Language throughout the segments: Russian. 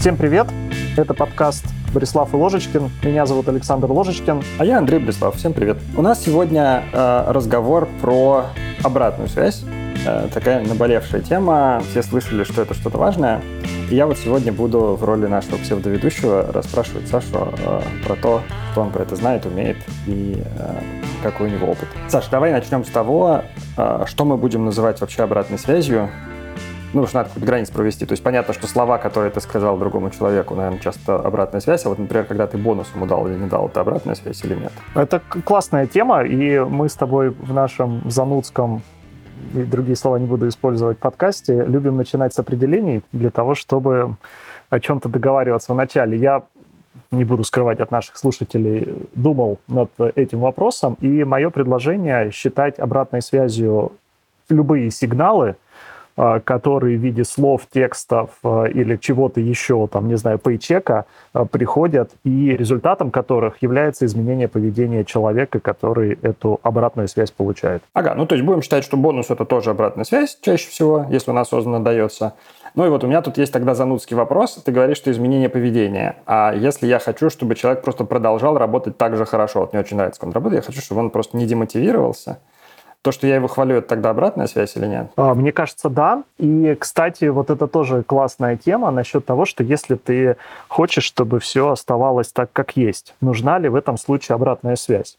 Всем привет! Это подкаст Борислав и Ложечкин. Меня зовут Александр Ложечкин. А я Андрей Борислав. Всем привет. У нас сегодня э, разговор про обратную связь. Э, такая наболевшая тема. Все слышали, что это что-то важное. И я вот сегодня буду в роли нашего псевдоведущего расспрашивать Сашу э, про то, что он про это знает, умеет и э, какой у него опыт. Саша, давай начнем с того, э, что мы будем называть вообще обратной связью ну, уж надо какую-то границу провести. То есть понятно, что слова, которые ты сказал другому человеку, наверное, часто обратная связь. А вот, например, когда ты бонус ему дал или не дал, это обратная связь или нет? Это классная тема, и мы с тобой в нашем занудском и другие слова не буду использовать в подкасте, любим начинать с определений для того, чтобы о чем-то договариваться в начале. Я не буду скрывать от наших слушателей, думал над этим вопросом, и мое предложение считать обратной связью любые сигналы, которые в виде слов, текстов а, или чего-то еще, там, не знаю, пейчека а, приходят, и результатом которых является изменение поведения человека, который эту обратную связь получает. Ага, ну то есть будем считать, что бонус это тоже обратная связь чаще всего, если он осознанно дается. Ну и вот у меня тут есть тогда занудский вопрос. Ты говоришь, что изменение поведения. А если я хочу, чтобы человек просто продолжал работать так же хорошо, вот мне очень нравится, как он работает, я хочу, чтобы он просто не демотивировался, то, что я его хвалю, это тогда обратная связь или нет? А, мне кажется, да. И, кстати, вот это тоже классная тема насчет того, что если ты хочешь, чтобы все оставалось так, как есть, нужна ли в этом случае обратная связь?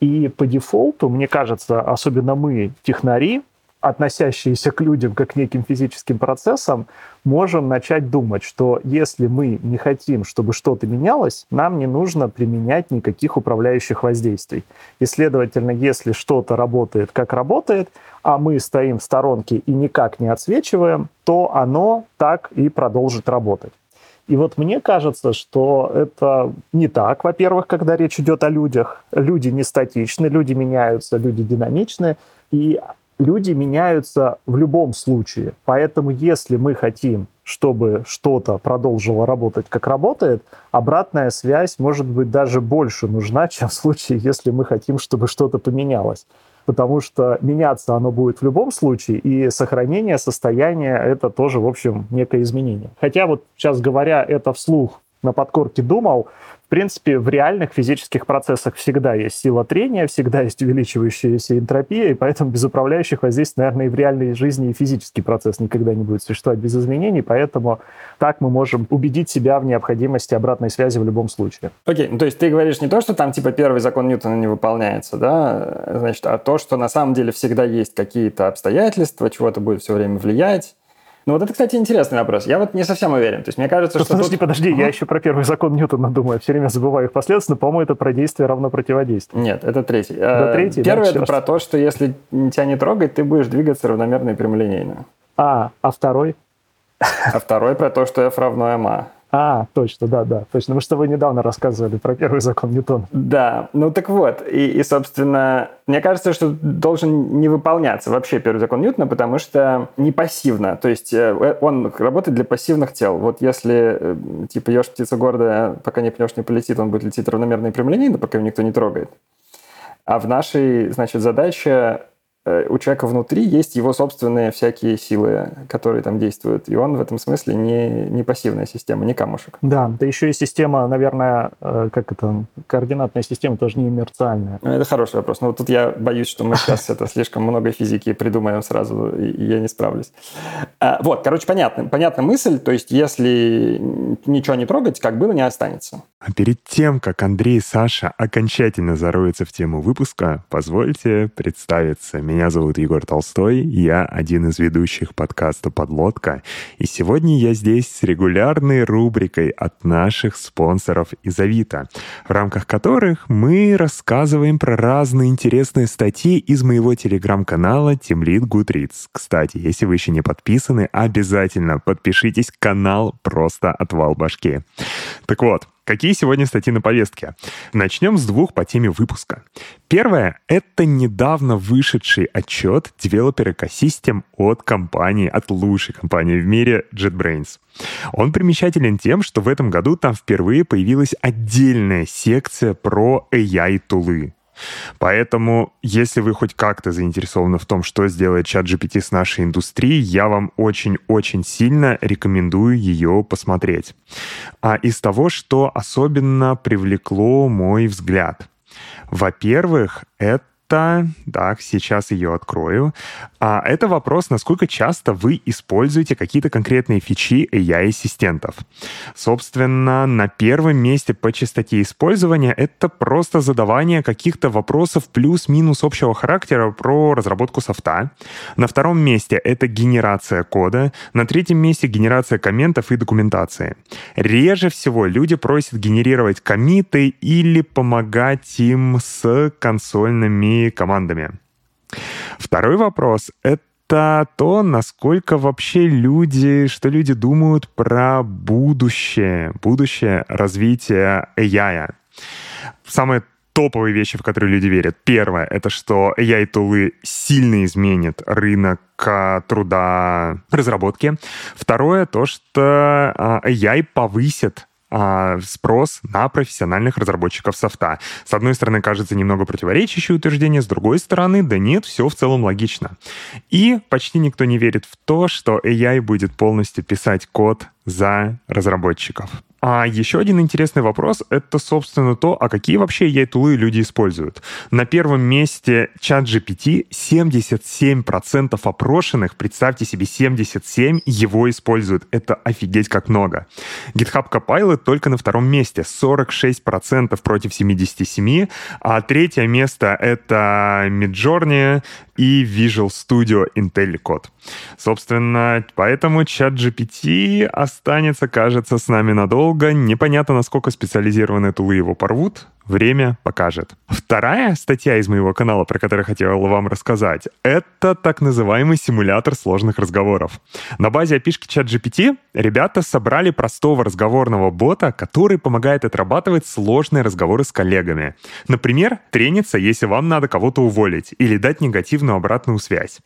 И по дефолту, мне кажется, особенно мы, технари, относящиеся к людям как к неким физическим процессам, можем начать думать, что если мы не хотим, чтобы что-то менялось, нам не нужно применять никаких управляющих воздействий. И, следовательно, если что-то работает как работает, а мы стоим в сторонке и никак не отсвечиваем, то оно так и продолжит работать. И вот мне кажется, что это не так, во-первых, когда речь идет о людях. Люди не статичны, люди меняются, люди динамичны. И люди меняются в любом случае. Поэтому если мы хотим, чтобы что-то продолжило работать, как работает, обратная связь может быть даже больше нужна, чем в случае, если мы хотим, чтобы что-то поменялось. Потому что меняться оно будет в любом случае, и сохранение состояния — это тоже, в общем, некое изменение. Хотя вот сейчас говоря это вслух, на подкорке думал, принципе, в реальных физических процессах всегда есть сила трения, всегда есть увеличивающаяся энтропия, и поэтому без управляющих воздействий, наверное, и в реальной жизни и физический процесс никогда не будет существовать без изменений, поэтому так мы можем убедить себя в необходимости обратной связи в любом случае. Окей, okay, ну, то есть ты говоришь не то, что там типа первый закон Ньютона не выполняется, да, значит, а то, что на самом деле всегда есть какие-то обстоятельства, чего-то будет все время влиять, ну вот это, кстати, интересный вопрос. Я вот не совсем уверен. То есть мне кажется, что... Подожди, тут... подожди, я еще про первый закон Ньютона думаю. Все время забываю их последствия, но, по-моему, это про действие равно противодействию. Нет, это третий. Да, третий, Первый да, это про то, что если тебя не трогать, ты будешь двигаться равномерно и прямолинейно. А, а второй? А второй про то, что F равно ma. А, точно, да, да, точно. Мы что вы недавно рассказывали про первый закон Ньютона. Да, ну так вот, и, и, собственно, мне кажется, что должен не выполняться вообще первый закон Ньютона, потому что не пассивно, то есть э, он работает для пассивных тел. Вот если, э, типа, ешь птица гордая, пока не пнешь, не полетит, он будет лететь равномерно и прямолинейно, пока его никто не трогает. А в нашей, значит, задаче Э, у человека внутри есть его собственные всякие силы, которые там действуют. И он в этом смысле не, не пассивная система, не камушек. Да, да еще и система, наверное, э, как это, координатная система тоже не инерциальная. Ну, это хороший вопрос. Но вот тут я боюсь, что мы сейчас это слишком много физики придумаем сразу, и я не справлюсь. А, вот, короче, понятно. Понятна мысль. То есть, если ничего не трогать, как было, не останется. А перед тем, как Андрей и Саша окончательно зароются в тему выпуска, позвольте представиться. Меня зовут Егор Толстой, я один из ведущих подкаста «Подлодка», и сегодня я здесь с регулярной рубрикой от наших спонсоров из Авито, в рамках которых мы рассказываем про разные интересные статьи из моего телеграм-канала Тимлит Гудриц. Кстати, если вы еще не подписаны, обязательно подпишитесь, канал просто отвал башки. Так вот, Какие сегодня статьи на повестке? Начнем с двух по теме выпуска. Первое — это недавно вышедший отчет Developer Ecosystem от компании, от лучшей компании в мире JetBrains. Он примечателен тем, что в этом году там впервые появилась отдельная секция про AI-тулы. Поэтому, если вы хоть как-то заинтересованы в том, что сделает чат GPT с нашей индустрией, я вам очень-очень сильно рекомендую ее посмотреть. А из того, что особенно привлекло мой взгляд. Во-первых, это это, так, сейчас ее открою. А, это вопрос, насколько часто вы используете какие-то конкретные фичи AI-ассистентов. Собственно, на первом месте по частоте использования это просто задавание каких-то вопросов плюс-минус общего характера про разработку софта. На втором месте это генерация кода. На третьем месте генерация комментов и документации. Реже всего люди просят генерировать комиты или помогать им с консольными командами. Второй вопрос — это то, насколько вообще люди, что люди думают про будущее, будущее развития AI. Самые топовые вещи, в которые люди верят. Первое — это что AI-тулы сильно изменят рынок а, труда разработки. Второе — то, что а, AI повысит спрос на профессиональных разработчиков софта. С одной стороны, кажется немного противоречащее утверждение, с другой стороны, да нет, все в целом логично. И почти никто не верит в то, что AI будет полностью писать код за разработчиков. А еще один интересный вопрос — это, собственно, то, а какие вообще AI-тулы люди используют. На первом месте чат GPT 77% опрошенных, представьте себе, 77 его используют. Это офигеть как много. GitHub Copilot только на втором месте, 46% против 77, а третье место — это Midjourney и Visual Studio IntelliCode. Собственно, поэтому чат GPT останется, кажется, с нами надолго. Непонятно, насколько специализированные тулы его порвут, Время покажет. Вторая статья из моего канала, про которую хотел вам рассказать, это так называемый симулятор сложных разговоров. На базе опишки ChatGPT ребята собрали простого разговорного бота, который помогает отрабатывать сложные разговоры с коллегами. Например, трениться, если вам надо кого-то уволить или дать негативную обратную связь.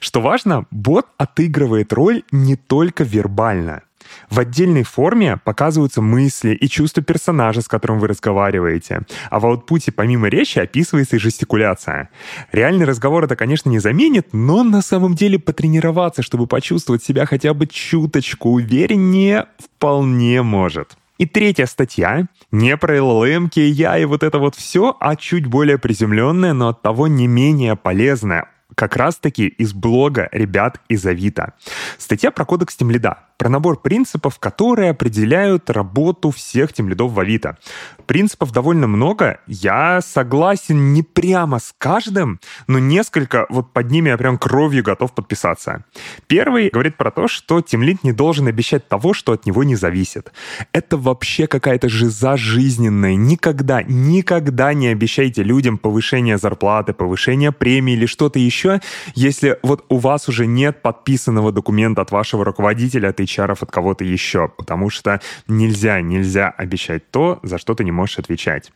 Что важно, бот отыгрывает роль не только вербально. В отдельной форме показываются мысли и чувства персонажа, с которым вы разговариваете. А в аутпуте помимо речи описывается и жестикуляция. Реальный разговор это, конечно, не заменит, но на самом деле потренироваться, чтобы почувствовать себя хотя бы чуточку увереннее, вполне может. И третья статья не про LLM, я и вот это вот все, а чуть более приземленная, но от того не менее полезная как раз-таки из блога ребят из Авито. Статья про кодекс Тимлида про набор принципов, которые определяют работу всех тем лидов в Авито. Принципов довольно много. Я согласен не прямо с каждым, но несколько, вот под ними я прям кровью готов подписаться. Первый говорит про то, что тимлид не должен обещать того, что от него не зависит. Это вообще какая-то жиза жизненная. Никогда, никогда не обещайте людям повышение зарплаты, повышение премии или что-то еще, если вот у вас уже нет подписанного документа от вашего руководителя, от HR от кого-то еще, потому что нельзя, нельзя обещать то, за что ты не можешь отвечать.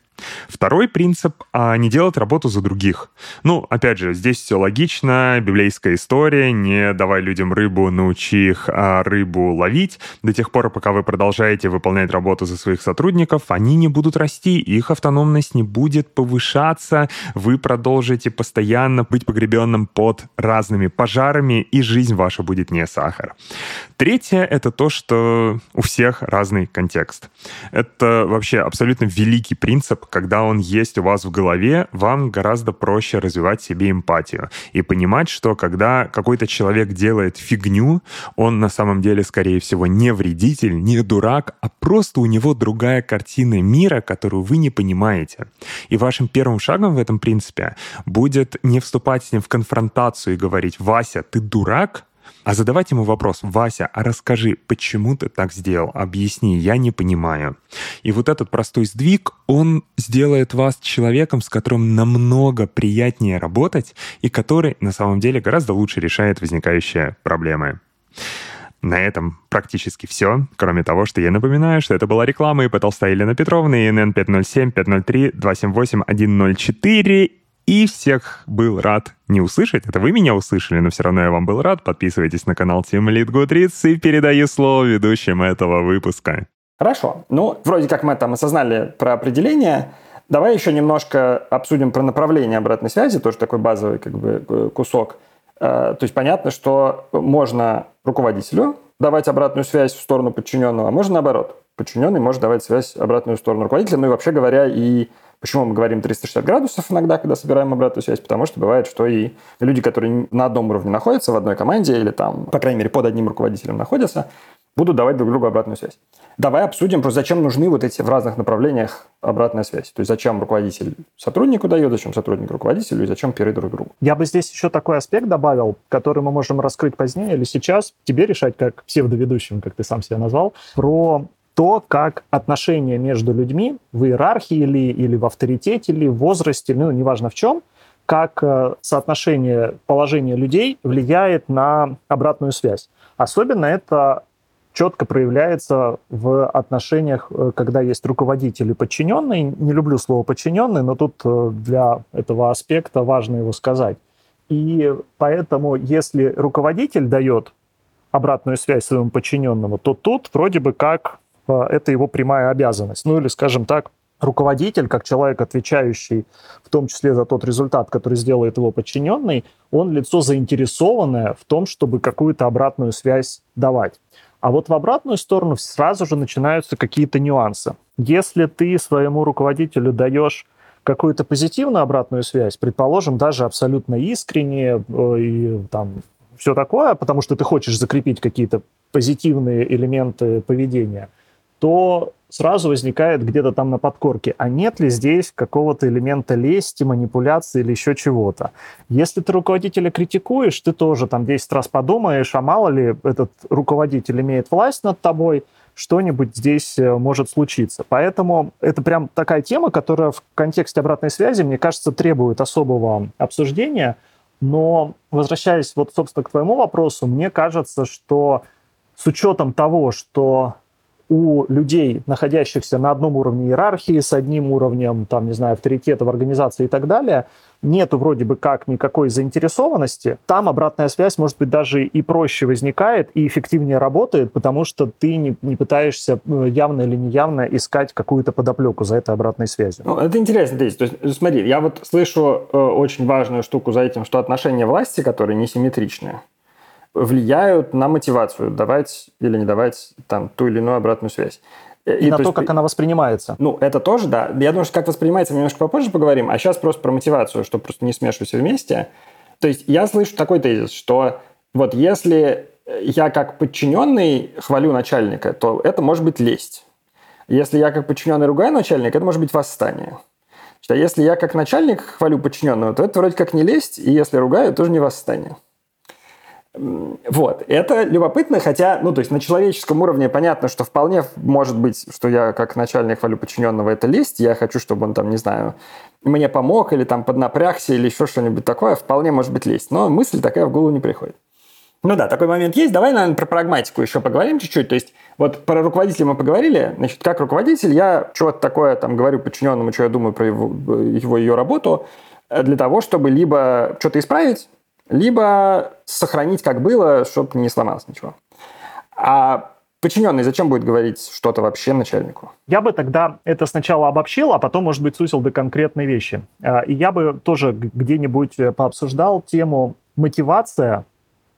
Второй принцип а, — не делать работу за других. Ну, опять же, здесь все логично, библейская история, не давай людям рыбу, научи их а, рыбу ловить. До тех пор, пока вы продолжаете выполнять работу за своих сотрудников, они не будут расти, их автономность не будет повышаться, вы продолжите постоянно быть погребенным под разными пожарами, и жизнь ваша будет не сахар. Третье — это то, что у всех разный контекст. Это вообще абсолютно великий принцип, когда он есть у вас в голове, вам гораздо проще развивать себе эмпатию и понимать, что когда какой-то человек делает фигню, он на самом деле, скорее всего, не вредитель, не дурак, а просто у него другая картина мира, которую вы не понимаете. И вашим первым шагом в этом принципе будет не вступать с ним в конфронтацию и говорить «Вася, ты дурак?», а задавать ему вопрос, Вася, а расскажи, почему ты так сделал? Объясни, я не понимаю. И вот этот простой сдвиг, он сделает вас человеком, с которым намного приятнее работать и который на самом деле гораздо лучше решает возникающие проблемы. На этом практически все, кроме того, что я напоминаю, что это была реклама и Толстая Елена Петровна, ИНН 507 503 278 104 и всех был рад не услышать. Это вы меня услышали, но все равно я вам был рад. Подписывайтесь на канал Team Lead Goodreads и передаю слово ведущим этого выпуска. Хорошо. Ну, вроде как мы там осознали про определение. Давай еще немножко обсудим про направление обратной связи, тоже такой базовый как бы э, кусок. Э, то есть понятно, что можно руководителю давать обратную связь в сторону подчиненного, а можно наоборот. Подчиненный может давать связь обратную в сторону руководителя. Ну и вообще говоря, и Почему мы говорим 360 градусов иногда, когда собираем обратную связь? Потому что бывает, что и люди, которые на одном уровне находятся, в одной команде или там, по крайней мере, под одним руководителем находятся, будут давать друг другу обратную связь. Давай обсудим, просто зачем нужны вот эти в разных направлениях обратная связь. То есть зачем руководитель сотруднику дает, зачем сотрудник руководителю и зачем пиры друг другу. Я бы здесь еще такой аспект добавил, который мы можем раскрыть позднее или сейчас. Тебе решать, как псевдоведущим, как ты сам себя назвал, про то, как отношения между людьми в иерархии или, или в авторитете, или в возрасте, ну, неважно в чем, как э, соотношение положения людей влияет на обратную связь. Особенно это четко проявляется в отношениях, э, когда есть руководитель и подчиненный. Не люблю слово подчиненный, но тут э, для этого аспекта важно его сказать. И поэтому, если руководитель дает обратную связь своему подчиненному, то тут вроде бы как это его прямая обязанность. Ну или, скажем так, руководитель, как человек, отвечающий в том числе за тот результат, который сделает его подчиненный, он лицо заинтересованное в том, чтобы какую-то обратную связь давать. А вот в обратную сторону сразу же начинаются какие-то нюансы. Если ты своему руководителю даешь какую-то позитивную обратную связь, предположим, даже абсолютно искренне э, и там все такое, потому что ты хочешь закрепить какие-то позитивные элементы поведения – то сразу возникает где-то там на подкорке, а нет ли здесь какого-то элемента лести, манипуляции или еще чего-то. Если ты руководителя критикуешь, ты тоже там 10 раз подумаешь, а мало ли этот руководитель имеет власть над тобой, что-нибудь здесь э, может случиться. Поэтому это прям такая тема, которая в контексте обратной связи, мне кажется, требует особого обсуждения. Но возвращаясь вот, собственно, к твоему вопросу, мне кажется, что с учетом того, что у людей, находящихся на одном уровне иерархии, с одним уровнем, там, не знаю, авторитета в организации и так далее, нету вроде бы как никакой заинтересованности, там обратная связь, может быть, даже и проще возникает, и эффективнее работает, потому что ты не, не пытаешься э, явно или неявно искать какую-то подоплеку за этой обратной связью. Ну, это интересно, То есть, смотри, я вот слышу э, очень важную штуку за этим, что отношения власти, которые несимметричные, влияют на мотивацию давать или не давать там ту или иную обратную связь. И, и на то, есть, как она воспринимается. Ну, это тоже, да. Я думаю, что как воспринимается, мы немножко попозже поговорим. А сейчас просто про мотивацию, чтобы просто не смешивать все вместе. То есть я слышу такой тезис, что вот если я как подчиненный хвалю начальника, то это может быть лесть. Если я как подчиненный ругаю начальника, это может быть восстание. А если я как начальник хвалю подчиненного, то это вроде как не лесть, и если ругаю, тоже не восстание. Вот, это любопытно, хотя, ну, то есть на человеческом уровне понятно, что вполне может быть, что я как начальник хвалю подчиненного это лезть, я хочу, чтобы он там, не знаю, мне помог или там поднапрягся или еще что-нибудь такое, вполне может быть лезть, но мысль такая в голову не приходит. Ну да, такой момент есть. Давай, наверное, про прагматику еще поговорим чуть-чуть. То есть вот про руководителя мы поговорили. Значит, как руководитель я что-то такое там говорю подчиненному, что я думаю про его, его ее работу, э, для того, чтобы либо что-то исправить, либо сохранить как было, чтобы не сломалось ничего. А подчиненный зачем будет говорить что-то вообще начальнику? Я бы тогда это сначала обобщил, а потом, может быть, сусил до конкретной вещи. А, и я бы тоже где-нибудь э, пообсуждал тему мотивация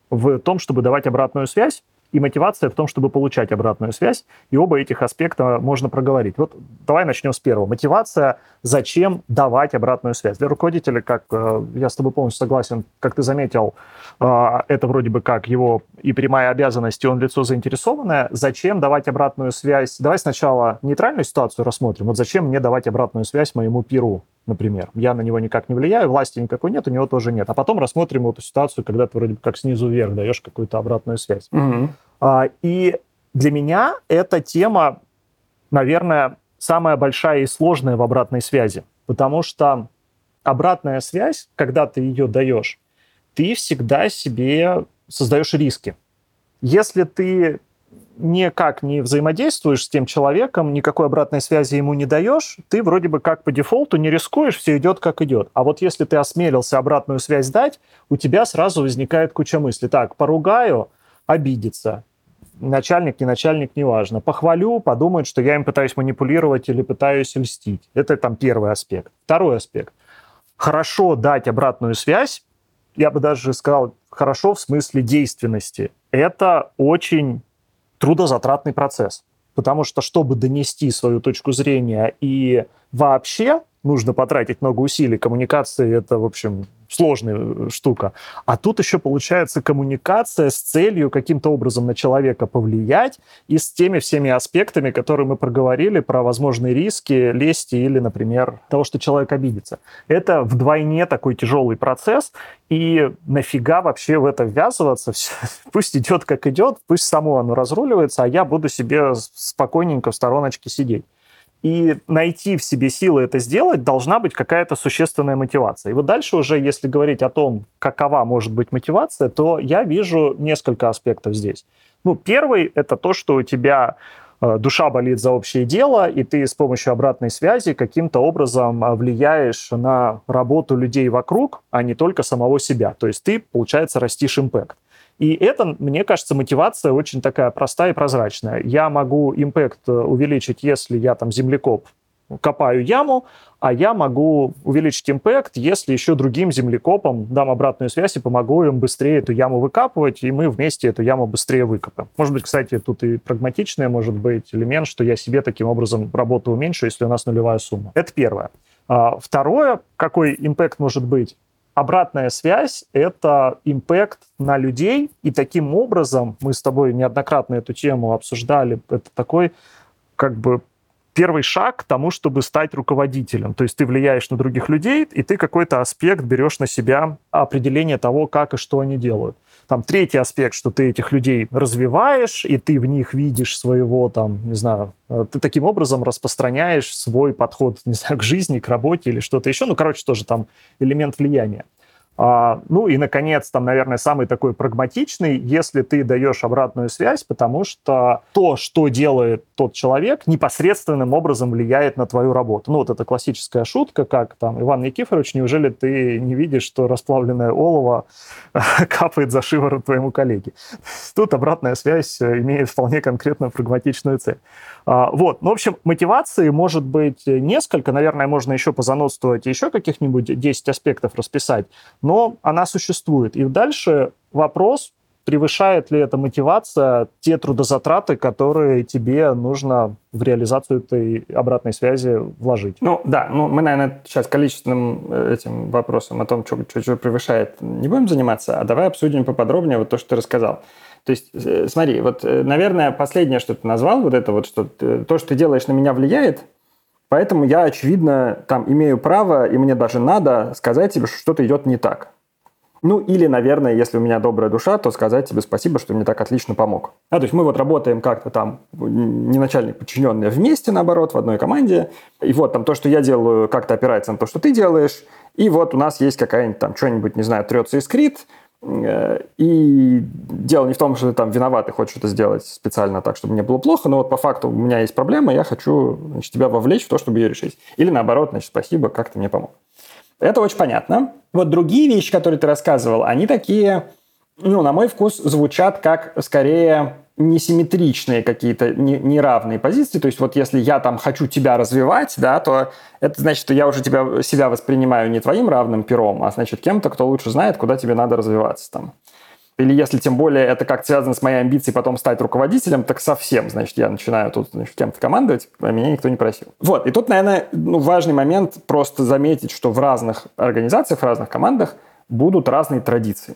в том, чтобы давать обратную связь, и мотивация в том, чтобы получать обратную связь. И оба этих аспекта можно проговорить. Вот давай начнем с первого. Мотивация, зачем давать обратную связь. Для руководителя, как э, я с тобой полностью согласен, как ты заметил, э, это вроде бы как его и прямая обязанность, и он лицо заинтересованное. Зачем давать обратную связь? Давай сначала нейтральную ситуацию рассмотрим. Вот зачем мне давать обратную связь моему пиру? Например. Я на него никак не влияю, власти никакой нет, у него тоже нет. А потом рассмотрим эту ситуацию, когда ты вроде как снизу вверх даешь какую-то обратную связь. Угу. А, и для меня эта тема, наверное, самая большая и сложная в обратной связи. Потому что обратная связь, когда ты ее даешь, ты всегда себе создаешь риски. Если ты никак не взаимодействуешь с тем человеком, никакой обратной связи ему не даешь, ты вроде бы как по дефолту не рискуешь, все идет как идет. А вот если ты осмелился обратную связь дать, у тебя сразу возникает куча мыслей. Так, поругаю, обидится. начальник, не начальник, неважно. Похвалю, подумают, что я им пытаюсь манипулировать или пытаюсь льстить. Это там первый аспект. Второй аспект. Хорошо дать обратную связь, я бы даже сказал, хорошо в смысле действенности. Это очень трудозатратный процесс. Потому что, чтобы донести свою точку зрения и вообще нужно потратить много усилий, коммуникации это, в общем, сложная э, штука. А тут еще получается коммуникация с целью каким-то образом на человека повлиять и с теми всеми аспектами, которые мы проговорили про возможные риски, лести или, например, того, что человек обидится. Это вдвойне такой тяжелый процесс, и нафига вообще в это ввязываться? Пусть идет как идет, пусть само оно разруливается, а я буду себе спокойненько в стороночке сидеть. И найти в себе силы это сделать должна быть какая-то существенная мотивация. И вот дальше уже, если говорить о том, какова может быть мотивация, то я вижу несколько аспектов здесь. Ну, первый — это то, что у тебя э, душа болит за общее дело, и ты с помощью обратной связи каким-то образом э, влияешь на работу людей вокруг, а не только самого себя. То есть ты, получается, растишь импект. И это, мне кажется, мотивация очень такая простая и прозрачная. Я могу импект э, увеличить, если я там землекоп копаю яму, а я могу увеличить импект, если еще другим землекопам дам обратную связь и помогу им быстрее эту яму выкапывать, и мы вместе эту яму быстрее выкопаем. Может быть, кстати, тут и прагматичный может быть элемент, что я себе таким образом работу уменьшу, если у нас нулевая сумма. Это первое. А второе, какой импект может быть? Обратная связь — это импект на людей, и таким образом, мы с тобой неоднократно эту тему обсуждали, это такой как бы первый шаг к тому, чтобы стать руководителем. То есть ты влияешь на других людей, и ты какой-то аспект берешь на себя определение того, как и что они делают. Там третий аспект, что ты этих людей развиваешь, и ты в них видишь своего, там, не знаю, э, ты таким образом распространяешь свой подход, не знаю, к жизни, к работе или что-то еще. Ну, короче, тоже там элемент влияния. А, ну и, наконец, там, наверное, самый такой прагматичный, если ты даешь обратную связь, потому что то, что делает тот человек, непосредственным образом влияет на твою работу. Ну вот это классическая шутка, как там, Иван Никифорович, неужели ты не видишь, что расплавленное олово капает за шиворот твоему коллеге? Тут обратная связь э, имеет вполне конкретную прагматичную цель. А, вот, ну, в общем, мотивации может быть несколько, наверное, можно еще позанудствовать, еще каких-нибудь 10 аспектов расписать, но она существует. И дальше вопрос, превышает ли эта мотивация те трудозатраты, которые тебе нужно в реализацию этой обратной связи вложить? Ну, да, ну, мы, наверное, сейчас количественным э, этим вопросом о том, что, что, что превышает, не будем заниматься, а давай обсудим поподробнее вот то, что ты рассказал. То есть, э, смотри, вот, э, наверное, последнее, что ты назвал, вот это вот, что то, что ты делаешь, на меня влияет, поэтому я, очевидно, там имею право, и мне даже надо сказать тебе, что что-то идет не так. Ну, или, наверное, если у меня добрая душа, то сказать тебе спасибо, что мне так отлично помог. А, то есть мы вот работаем как-то там, не начальник, подчиненные, вместе, наоборот, в одной команде. И вот там то, что я делаю, как-то опирается на то, что ты делаешь. И вот у нас есть какая-нибудь там что-нибудь, не знаю, трется искрит, и дело не в том, что ты там виноват и хочешь это сделать специально так, чтобы мне было плохо, но вот по факту у меня есть проблема, я хочу значит, тебя вовлечь в то, чтобы ее решить. Или наоборот, значит, спасибо, как ты мне помог. Это очень понятно. Вот другие вещи, которые ты рассказывал, они такие, ну, на мой вкус, звучат как скорее несимметричные какие-то, неравные позиции. То есть вот если я там хочу тебя развивать, да, то это значит, что я уже тебя, себя воспринимаю не твоим равным пером, а значит кем-то, кто лучше знает, куда тебе надо развиваться там. Или если тем более это как связано с моей амбицией потом стать руководителем, так совсем, значит, я начинаю тут значит, кем-то командовать, а меня никто не просил. Вот, и тут, наверное, ну, важный момент просто заметить, что в разных организациях, в разных командах будут разные традиции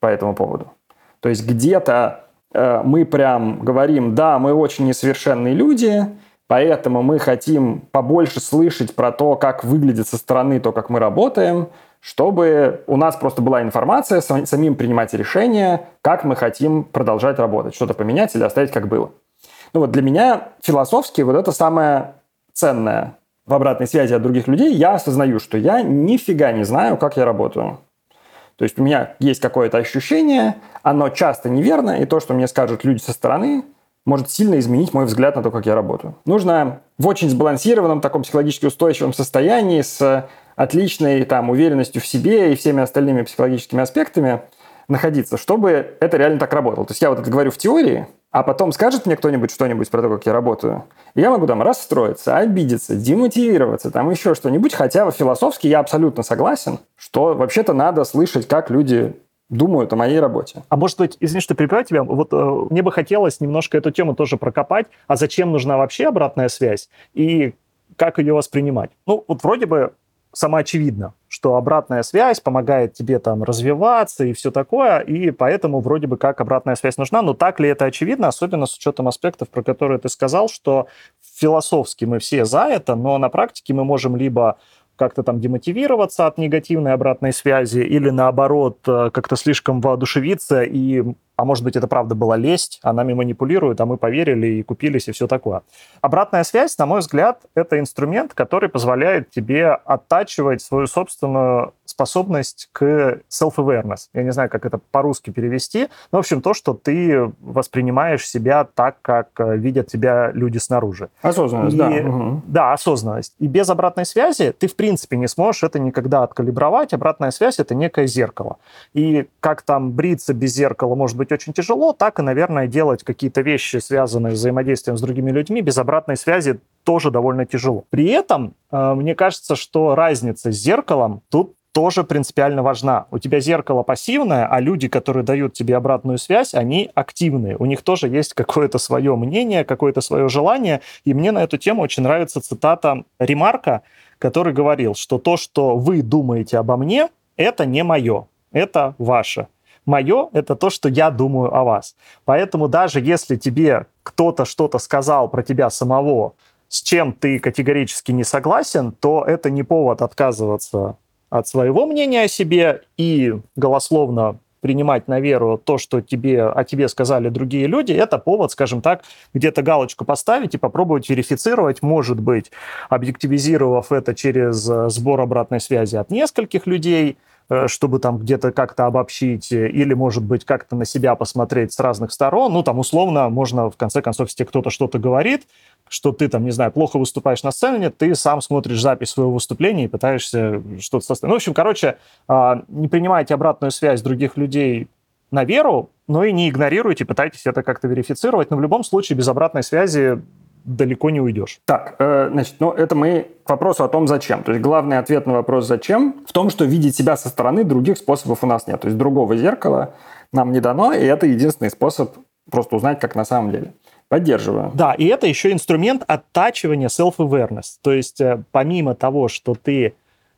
по этому поводу. То есть где-то мы прям говорим, да, мы очень несовершенные люди, поэтому мы хотим побольше слышать про то, как выглядит со стороны то, как мы работаем, чтобы у нас просто была информация, самим принимать решение, как мы хотим продолжать работать, что-то поменять или оставить как было. Ну вот для меня философски вот это самое ценное в обратной связи от других людей. Я осознаю, что я нифига не знаю, как я работаю. То есть у меня есть какое-то ощущение, оно часто неверно, и то, что мне скажут люди со стороны, может сильно изменить мой взгляд на то, как я работаю. Нужно в очень сбалансированном, таком психологически устойчивом состоянии с отличной там, уверенностью в себе и всеми остальными психологическими аспектами находиться, чтобы это реально так работало. То есть я вот это говорю в теории, а потом скажет мне кто-нибудь что-нибудь про то, как я работаю, и я могу там расстроиться, обидеться, демотивироваться, там еще что-нибудь, хотя философски я абсолютно согласен, что вообще-то надо слышать, как люди думают о моей работе. А может быть, извини, что перебиваю тебя, вот э, мне бы хотелось немножко эту тему тоже прокопать, а зачем нужна вообще обратная связь и как ее воспринимать? Ну, вот вроде бы самоочевидно, что обратная связь помогает тебе там развиваться и все такое, и поэтому вроде бы как обратная связь нужна, но так ли это очевидно, особенно с учетом аспектов, про которые ты сказал, что философски мы все за это, но на практике мы можем либо как-то там демотивироваться от негативной обратной связи или наоборот э, как-то слишком воодушевиться и а может быть, это правда была лесть, а нами манипулируют, а мы поверили и купились, и все такое. Обратная связь, на мой взгляд, это инструмент, который позволяет тебе оттачивать свою собственную способность к self-awareness. Я не знаю, как это по-русски перевести. Но, в общем, то, что ты воспринимаешь себя так, как э, видят тебя люди снаружи. Осознанность, и, да. Угу. Да, осознанность. И без обратной связи ты, в принципе, не сможешь это никогда откалибровать. Обратная связь — это некое зеркало. И как там бриться без зеркала может быть очень тяжело, так и, наверное, делать какие-то вещи, связанные с взаимодействием с другими людьми, без обратной связи тоже довольно тяжело. При этом, э, мне кажется, что разница с зеркалом тут тоже принципиально важна. У тебя зеркало пассивное, а люди, которые дают тебе обратную связь, они активные. У них тоже есть какое-то свое мнение, какое-то свое желание. И мне на эту тему очень нравится цитата Ремарка, который говорил, что то, что вы думаете обо мне, это не мое, это ваше. Мое — это то, что я думаю о вас. Поэтому даже если тебе кто-то что-то сказал про тебя самого, с чем ты категорически не согласен, то это не повод отказываться от своего мнения о себе и голословно принимать на веру то, что тебе, о тебе сказали другие люди, это повод, скажем так, где-то галочку поставить и попробовать верифицировать, может быть, объективизировав это через э, сбор обратной связи от нескольких людей, чтобы там где-то как-то обобщить, э, или, может быть, как-то на себя посмотреть с разных сторон. Ну, там, условно, можно, в конце концов, если кто-то что-то говорит, что ты там, не знаю, плохо выступаешь на сцене, ты сам смотришь запись своего выступления и пытаешься что-то составить. Ну, в общем, короче, а, не принимайте обратную связь других людей на веру, но и не игнорируйте, пытайтесь это как-то верифицировать. Но в любом случае без обратной связи далеко не уйдешь. Так, э, значит, ну это мы к вопросу о том, зачем. То есть главный ответ на вопрос «зачем» в том, что видеть себя со стороны других способов у нас нет. То есть другого зеркала нам не дано, и это единственный способ просто узнать, как на самом деле. Поддерживаю. Да, и это еще инструмент оттачивания self-awareness. То есть э, помимо того, что ты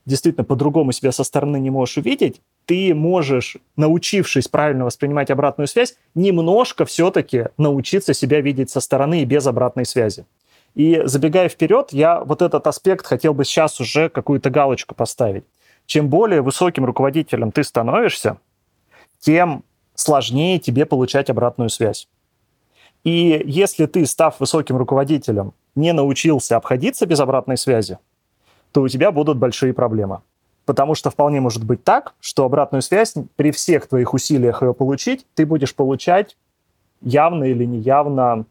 действительно по-другому себя со стороны не можешь увидеть, ты можешь, научившись правильно воспринимать обратную связь, немножко все-таки научиться себя видеть со стороны и без обратной связи. И забегая вперед, я вот этот аспект хотел бы сейчас уже какую-то галочку поставить. Чем более высоким руководителем ты становишься, тем сложнее тебе получать обратную связь. И если ты, став высоким руководителем, не научился обходиться без обратной связи, то у тебя будут большие проблемы. Потому что вполне может быть так, что обратную связь при всех твоих усилиях ее получить, ты будешь получать явно или неявно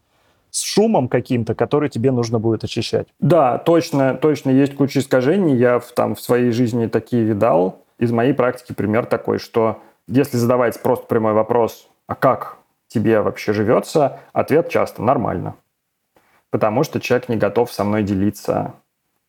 с шумом каким-то, который тебе нужно будет очищать. Да, точно, точно есть куча искажений. Я в, там в своей жизни такие видал. Из моей практики пример такой, что если задавать просто прямой вопрос, а как тебе вообще живется, ответ часто нормально. Потому что человек не готов со мной делиться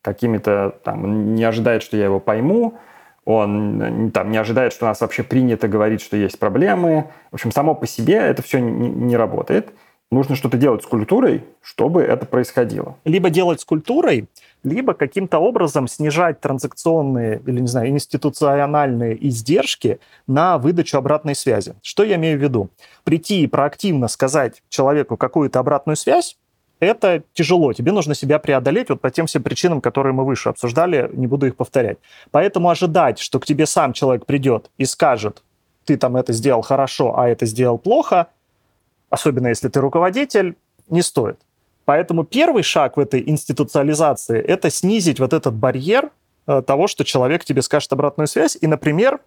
какими-то, там, не ожидает, что я его пойму, он там не ожидает, что у нас вообще принято говорить, что есть проблемы. В общем, само по себе это все не, не работает. Нужно что-то делать с культурой, чтобы это происходило. Либо делать с культурой, либо каким-то образом снижать транзакционные или, не знаю, институциональные издержки на выдачу обратной связи. Что я имею в виду? Прийти и проактивно сказать человеку какую-то обратную связь, это тяжело. Тебе нужно себя преодолеть вот по тем всем причинам, которые мы выше обсуждали, не буду их повторять. Поэтому ожидать, что к тебе сам человек придет и скажет, ты там это сделал хорошо, а это сделал плохо, особенно если ты руководитель, не стоит. Поэтому первый шаг в этой институциализации – это снизить вот этот барьер э, того, что человек тебе скажет обратную связь и, например,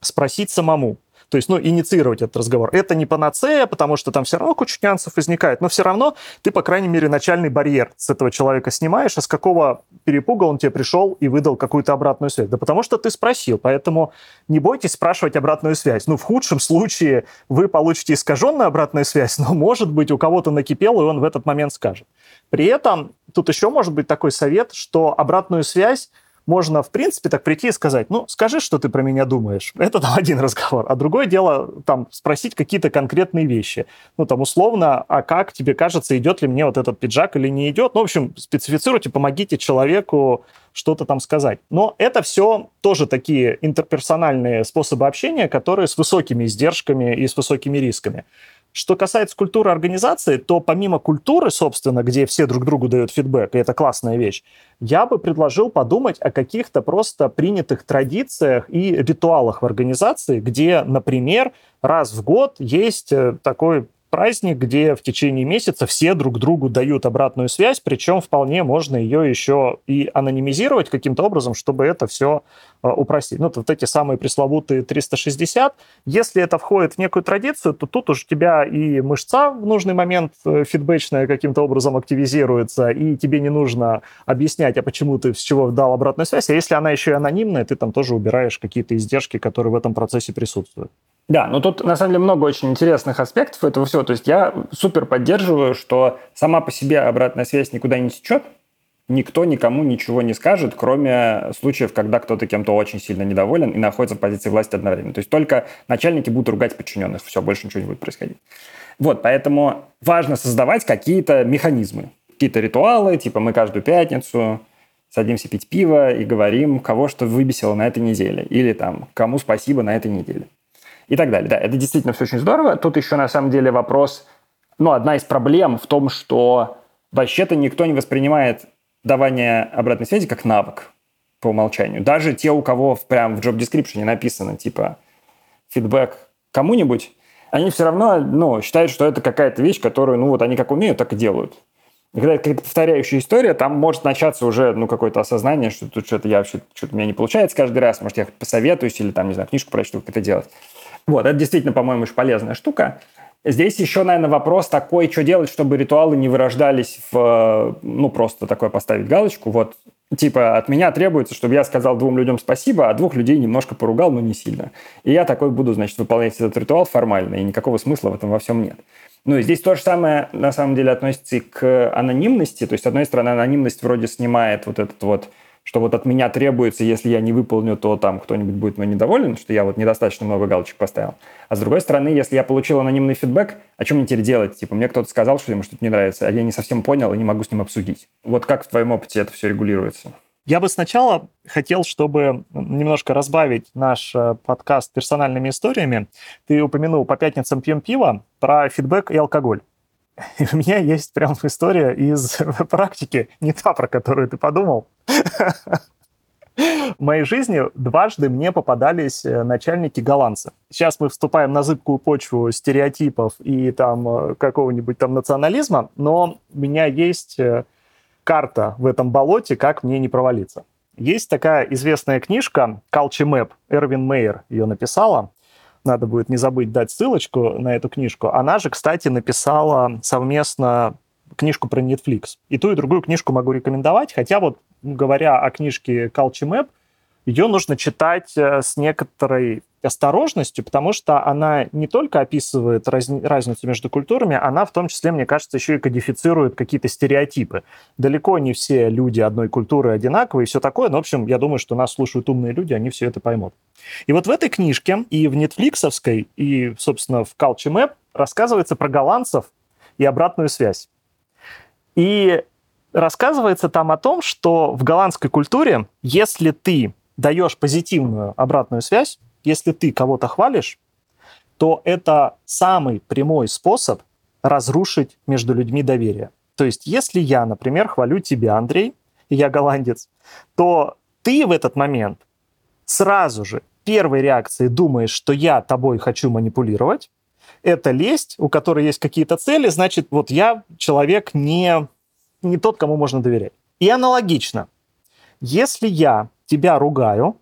спросить самому. То есть, ну, инициировать этот разговор. Это не панацея, потому что там все равно куча нюансов возникает, но все равно ты, по крайней мере, начальный барьер с этого человека снимаешь, а с какого перепуга он тебе пришел и выдал какую-то обратную связь. Да потому что ты спросил, поэтому не бойтесь спрашивать обратную связь. Ну, в худшем случае вы получите искаженную обратную связь, но, может быть, у кого-то накипело, и он в этот момент скажет. При этом тут еще может быть такой совет, что обратную связь можно, в принципе, так прийти и сказать, ну, скажи, что ты про меня думаешь. Это там один разговор. А другое дело, там, спросить какие-то конкретные вещи. Ну, там, условно, а как тебе кажется, идет ли мне вот этот пиджак или не идет? Ну, в общем, специфицируйте, помогите человеку что-то там сказать. Но это все тоже такие интерперсональные способы общения, которые с высокими издержками и с высокими рисками. Что касается культуры организации, то помимо культуры, собственно, где все друг другу дают фидбэк, и это классная вещь, я бы предложил подумать о каких-то просто принятых традициях и ритуалах в организации, где, например, раз в год есть э, такой праздник, где в течение месяца все друг другу дают обратную связь, причем вполне можно ее еще и анонимизировать каким-то образом, чтобы это все э, упростить. Ну, вот эти самые пресловутые 360. Если это входит в некую традицию, то тут уж у тебя и мышца в нужный момент э, фидбэчная каким-то образом активизируется, и тебе не нужно объяснять, а почему ты с чего дал обратную связь. А если она еще и анонимная, ты там тоже убираешь какие-то издержки, которые в этом процессе присутствуют. Да, но тут на самом деле много очень интересных аспектов этого всего. То есть я супер поддерживаю, что сама по себе обратная связь никуда не течет, никто никому ничего не скажет, кроме случаев, когда кто-то кем-то очень сильно недоволен и находится в позиции власти одновременно. То есть только начальники будут ругать подчиненных, все, больше ничего не будет происходить. Вот, поэтому важно создавать какие-то механизмы, какие-то ритуалы, типа мы каждую пятницу садимся пить пиво и говорим, кого что выбесило на этой неделе, или там, кому спасибо на этой неделе и так далее. Да, это действительно все очень здорово. Тут еще на самом деле вопрос, ну, одна из проблем в том, что вообще-то никто не воспринимает давание обратной связи как навык по умолчанию. Даже те, у кого прям в job description написано, типа, фидбэк кому-нибудь, они все равно, ну, считают, что это какая-то вещь, которую, ну, вот они как умеют, так и делают. И когда это какая-то повторяющая история, там может начаться уже, ну, какое-то осознание, что тут что-то я вообще, что-то у меня не получается каждый раз, может, я посоветуюсь или там, не знаю, книжку прочту, как это делать. Вот, это действительно, по-моему, очень полезная штука. Здесь еще, наверное, вопрос такой, что делать, чтобы ритуалы не вырождались в, ну, просто такое поставить галочку. Вот, типа, от меня требуется, чтобы я сказал двум людям спасибо, а двух людей немножко поругал, но не сильно. И я такой буду, значит, выполнять этот ритуал формально, и никакого смысла в этом во всем нет. Ну и здесь то же самое, на самом деле, относится и к анонимности. То есть, с одной стороны, анонимность вроде снимает вот этот вот что вот от меня требуется, если я не выполню, то там кто-нибудь будет мной недоволен, что я вот недостаточно много галочек поставил. А с другой стороны, если я получил анонимный фидбэк, о чем мне теперь делать? Типа, мне кто-то сказал, что ему что-то не нравится, а я не совсем понял и не могу с ним обсудить. Вот как в твоем опыте это все регулируется? Я бы сначала хотел, чтобы немножко разбавить наш э, подкаст персональными историями. Ты упомянул по пятницам пьем пиво про фидбэк и алкоголь. И у меня есть прям история из практики, не та, про которую ты подумал. В моей жизни дважды мне попадались э, начальники голландцы. Сейчас мы вступаем на зыбкую почву стереотипов и там э, какого-нибудь там национализма, но у меня есть э, карта в этом болоте, как мне не провалиться. Есть такая известная книжка «Culture Map», Эрвин Мейер ее написала надо будет не забыть дать ссылочку на эту книжку. Она же, кстати, написала совместно книжку про Netflix. И ту, и другую книжку могу рекомендовать, хотя вот говоря о книжке Culture Map, ее нужно читать э, с некоторой осторожностью, потому что она не только описывает раз, разницу между культурами, она в том числе, мне кажется, еще и кодифицирует какие-то стереотипы. Далеко не все люди одной культуры одинаковые и все такое, но, в общем, я думаю, что нас слушают умные люди, они все это поймут. И вот в этой книжке и в нетфликсовской, и, собственно, в Culture Map рассказывается про голландцев и обратную связь. И рассказывается там о том, что в голландской культуре, если ты даешь позитивную обратную связь, если ты кого-то хвалишь, то это самый прямой способ разрушить между людьми доверие. То есть, если я, например, хвалю тебя, Андрей, и я голландец, то ты в этот момент сразу же первой реакцией думаешь, что я тобой хочу манипулировать, это лесть, у которой есть какие-то цели, значит, вот я человек не, не тот, кому можно доверять. И аналогично, если я тебя ругаю,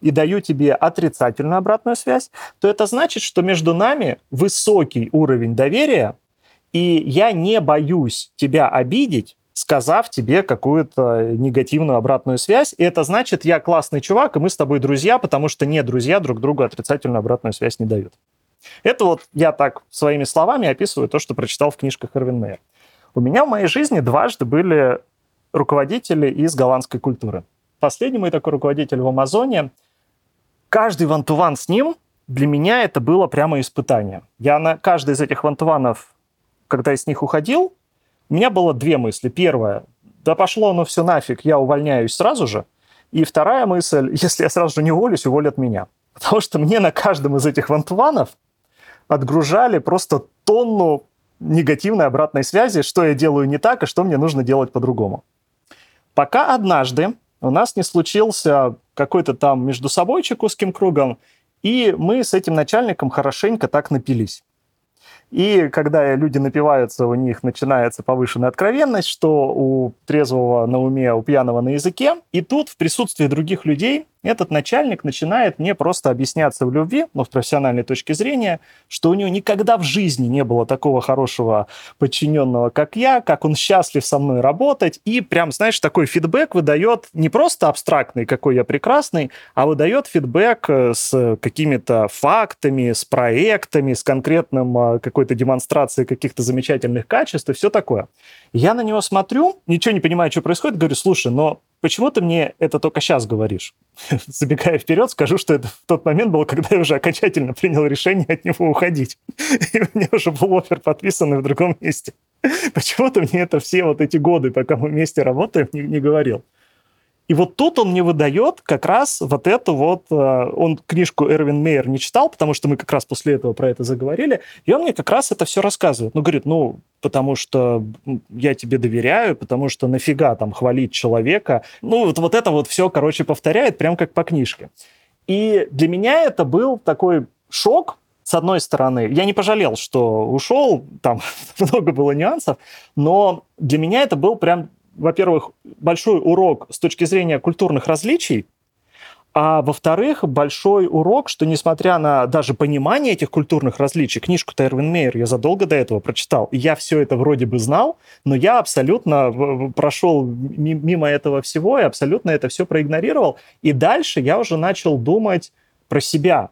и даю тебе отрицательную обратную связь, то это значит, что между нами высокий уровень доверия, и я не боюсь тебя обидеть, сказав тебе какую-то негативную обратную связь. И это значит, я классный чувак, и мы с тобой друзья, потому что не друзья друг другу отрицательную обратную связь не дают. Это вот я так своими словами описываю то, что прочитал в книжках Эрвин Мейер. У меня в моей жизни дважды были руководители из голландской культуры. Последний мой такой руководитель в Амазоне. Каждый вантуван с ним для меня это было прямо испытание. Я на каждый из этих вантуванов, когда с них уходил, у меня было две мысли. Первая, да пошло оно все нафиг, я увольняюсь сразу же. И вторая мысль, если я сразу же не уволюсь, уволят меня. Потому что мне на каждом из этих вантуванов отгружали просто тонну негативной обратной связи, что я делаю не так и что мне нужно делать по-другому. Пока однажды у нас не случился какой-то там между собойчик узким кругом, и мы с этим начальником хорошенько так напились. И когда люди напиваются, у них начинается повышенная откровенность, что у трезвого на уме, у пьяного на языке. И тут в присутствии других людей этот начальник начинает мне просто объясняться в любви, ну, с профессиональной точки зрения, что у него никогда в жизни не было такого хорошего подчиненного, как я, как он счастлив со мной работать, и прям, знаешь, такой фидбэк выдает не просто абстрактный, какой я прекрасный, а выдает фидбэк э, с какими-то фактами, с проектами, с конкретным э, какой-то демонстрацией каких-то замечательных качеств и все такое. Я на него смотрю, ничего не понимаю, что происходит, говорю, слушай, но почему ты мне это только сейчас говоришь? Забегая вперед, скажу, что это в тот момент был, когда я уже окончательно принял решение от него уходить. И у меня уже был офер подписанный в другом месте. Почему ты мне это все вот эти годы, пока мы вместе работаем, не, не говорил? И вот тут он мне выдает как раз вот эту вот... Э, он книжку Эрвин Мейер не читал, потому что мы как раз после этого про это заговорили, и он мне как раз это все рассказывает. Ну, говорит, ну, потому что я тебе доверяю, потому что нафига там хвалить человека. Ну, вот, вот это вот все, короче, повторяет, прям как по книжке. И для меня это был такой шок, с одной стороны, я не пожалел, что ушел, там много было нюансов, но для меня это был прям во-первых, большой урок с точки зрения культурных различий, а во-вторых, большой урок, что несмотря на даже понимание этих культурных различий, книжку-то Эрвин Мейер я задолго до этого прочитал, и я все это вроде бы знал, но я абсолютно прошел мимо этого всего и абсолютно это все проигнорировал. И дальше я уже начал думать про себя,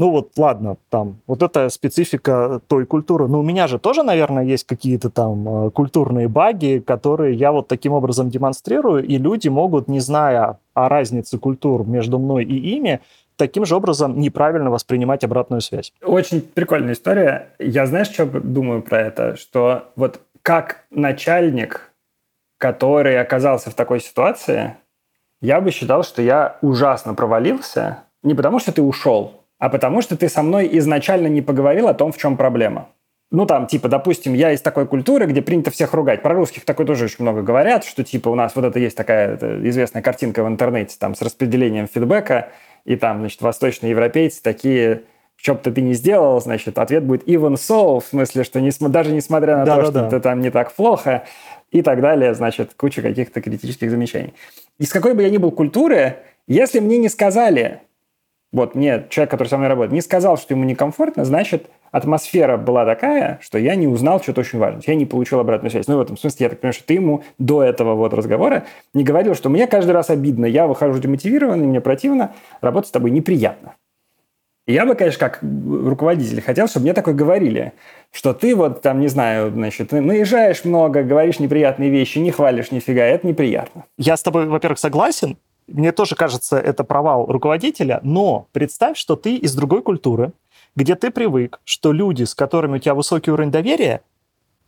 ну вот, ладно, там, вот эта специфика той культуры. Но у меня же тоже, наверное, есть какие-то там э, культурные баги, которые я вот таким образом демонстрирую, и люди могут, не зная о разнице культур между мной и ими, таким же образом неправильно воспринимать обратную связь. Очень прикольная история. Я знаешь, что думаю про это? Что вот как начальник, который оказался в такой ситуации, я бы считал, что я ужасно провалился. Не потому, что ты ушел, а потому что ты со мной изначально не поговорил о том, в чем проблема. Ну, там, типа, допустим, я из такой культуры, где принято всех ругать. Про русских такое тоже очень много говорят, что, типа, у нас вот это есть такая известная картинка в интернете, там, с распределением фидбэка, и там, значит, восточные европейцы такие, что бы ты ни сделал, значит, ответ будет even so, в смысле, что не, даже несмотря на да, то, да, что да. ты там не так плохо, и так далее, значит, куча каких-то критических замечаний. Из какой бы я ни был культуры, если мне не сказали, вот мне человек, который со мной работает, не сказал, что ему некомфортно, значит, атмосфера была такая, что я не узнал что-то очень важное. Я не получил обратную связь. Ну, в этом смысле, я так понимаю, что ты ему до этого вот разговора не говорил, что мне каждый раз обидно, я выхожу демотивированный, мне противно, работать с тобой неприятно. И я бы, конечно, как руководитель хотел, чтобы мне такое говорили, что ты вот там, не знаю, значит, наезжаешь много, говоришь неприятные вещи, не хвалишь нифига, это неприятно. Я с тобой, во-первых, согласен, мне тоже кажется, это провал руководителя, но представь, что ты из другой культуры, где ты привык, что люди, с которыми у тебя высокий уровень доверия,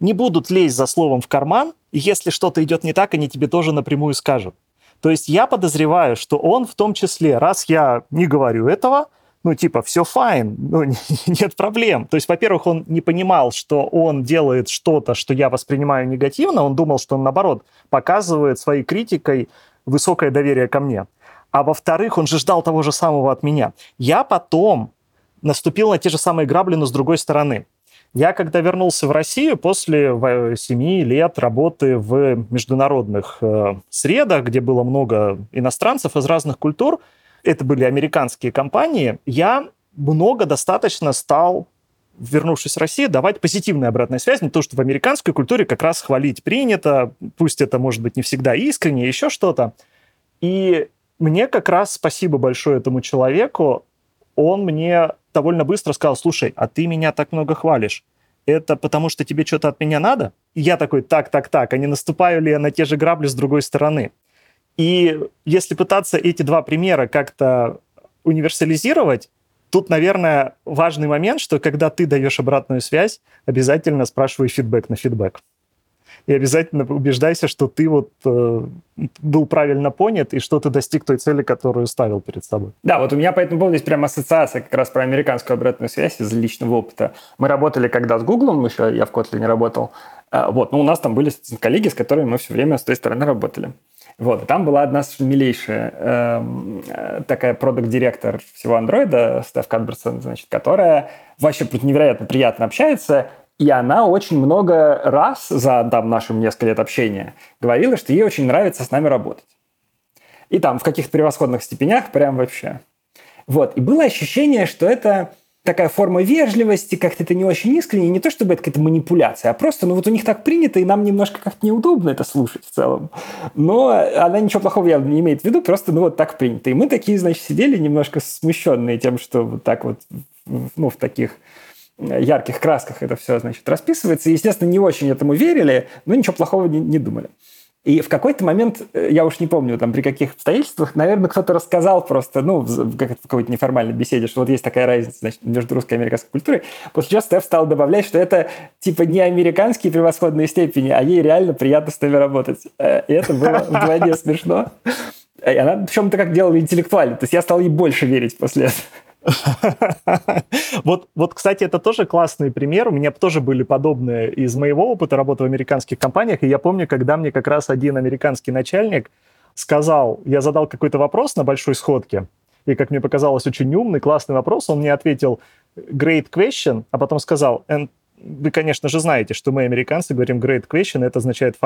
не будут лезть за словом в карман, и если что-то идет не так, они тебе тоже напрямую скажут. То есть я подозреваю, что он в том числе, раз я не говорю этого, ну, типа, все файн, ну, нет проблем. То есть, во-первых, он не понимал, что он делает что-то, что я воспринимаю негативно, он думал, что он, наоборот, показывает своей критикой высокое доверие ко мне. А во-вторых, он же ждал того же самого от меня. Я потом наступил на те же самые грабли, но с другой стороны. Я, когда вернулся в Россию после семи лет работы в международных э, средах, где было много иностранцев из разных культур, это были американские компании, я много достаточно стал вернувшись в Россию, давать позитивную обратную связь, не то, что в американской культуре как раз хвалить принято, пусть это может быть не всегда искренне, еще что-то. И мне как раз спасибо большое этому человеку, он мне довольно быстро сказал, слушай, а ты меня так много хвалишь, это потому что тебе что-то от меня надо? И я такой, так, так, так, а не наступаю ли я на те же грабли с другой стороны? И если пытаться эти два примера как-то универсализировать, Тут, наверное, важный момент, что когда ты даешь обратную связь, обязательно спрашивай фидбэк на фидбэк. И обязательно убеждайся, что ты вот э, был правильно понят и что ты достиг той цели, которую ставил перед собой. Да, вот у меня по этому поводу есть прям ассоциация как раз про американскую обратную связь из личного опыта. Мы работали когда с Гуглом, еще я в Kotlin не работал. А, вот, ну у нас там были коллеги, с которыми мы все время с той стороны работали. Вот, там была одна милейшая эм, э, такая продукт-директор всего андроида, Стеф Кадберсон, значит, которая вообще невероятно приятно общается, и она очень много раз за там, нашим несколько лет общения говорила, что ей очень нравится с нами работать. И там в каких-то превосходных степенях прям вообще. Вот. И было ощущение, что это такая форма вежливости, как-то это не очень искренне, не то чтобы это какая-то манипуляция, а просто, ну вот у них так принято, и нам немножко как-то неудобно это слушать в целом. Но она ничего плохого явно не имеет в виду, просто, ну вот так принято. И мы такие, значит, сидели немножко смущенные тем, что вот так вот, ну, в таких ярких красках это все, значит, расписывается. И, естественно, не очень этому верили, но ничего плохого не, не думали. И в какой-то момент, э, я уж не помню, там, при каких обстоятельствах, наверное, кто-то рассказал просто, ну, в, какой-то неформальной беседе, что вот есть такая разница значит, между русской и американской культурой. После чего Стеф стал добавлять, что это типа не американские превосходные степени, а ей реально приятно с нами работать. Э, и это было вдвойне смешно. И она причем-то как делала интеллектуально. То есть я стал ей больше верить после этого. вот, вот, кстати, это тоже классный пример. У меня тоже были подобные из моего опыта работы в американских компаниях. И я помню, когда мне как раз один американский начальник сказал, я задал какой-то вопрос на большой сходке, и, как мне показалось, очень умный, классный вопрос. Он мне ответил great question, а потом сказал, And вы, конечно же, знаете, что мы, американцы, говорим great question, это означает.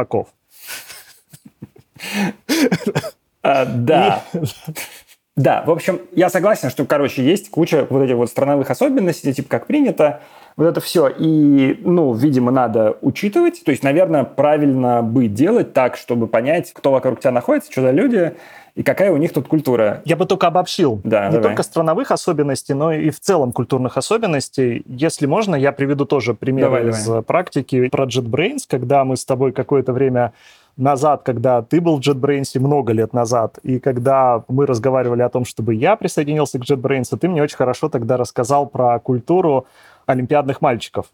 А, да. Да, в общем, я согласен, что, короче, есть куча вот этих вот страновых особенностей, типа как принято, вот это все. И, ну, видимо, надо учитывать. То есть, наверное, правильно бы делать так, чтобы понять, кто вокруг тебя находится, что за люди, и какая у них тут культура. Я бы только обобщил. Да, Не давай. только страновых особенностей, но и в целом культурных особенностей. Если можно, я приведу тоже пример давай, из давай. практики про JetBrains, когда мы с тобой какое-то время назад, когда ты был в JetBrains, много лет назад, и когда мы разговаривали о том, чтобы я присоединился к JetBrains, ты мне очень хорошо тогда рассказал про культуру олимпиадных мальчиков,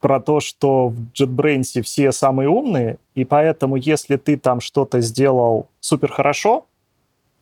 про то, что в JetBrains все самые умные, и поэтому если ты там что-то сделал супер хорошо,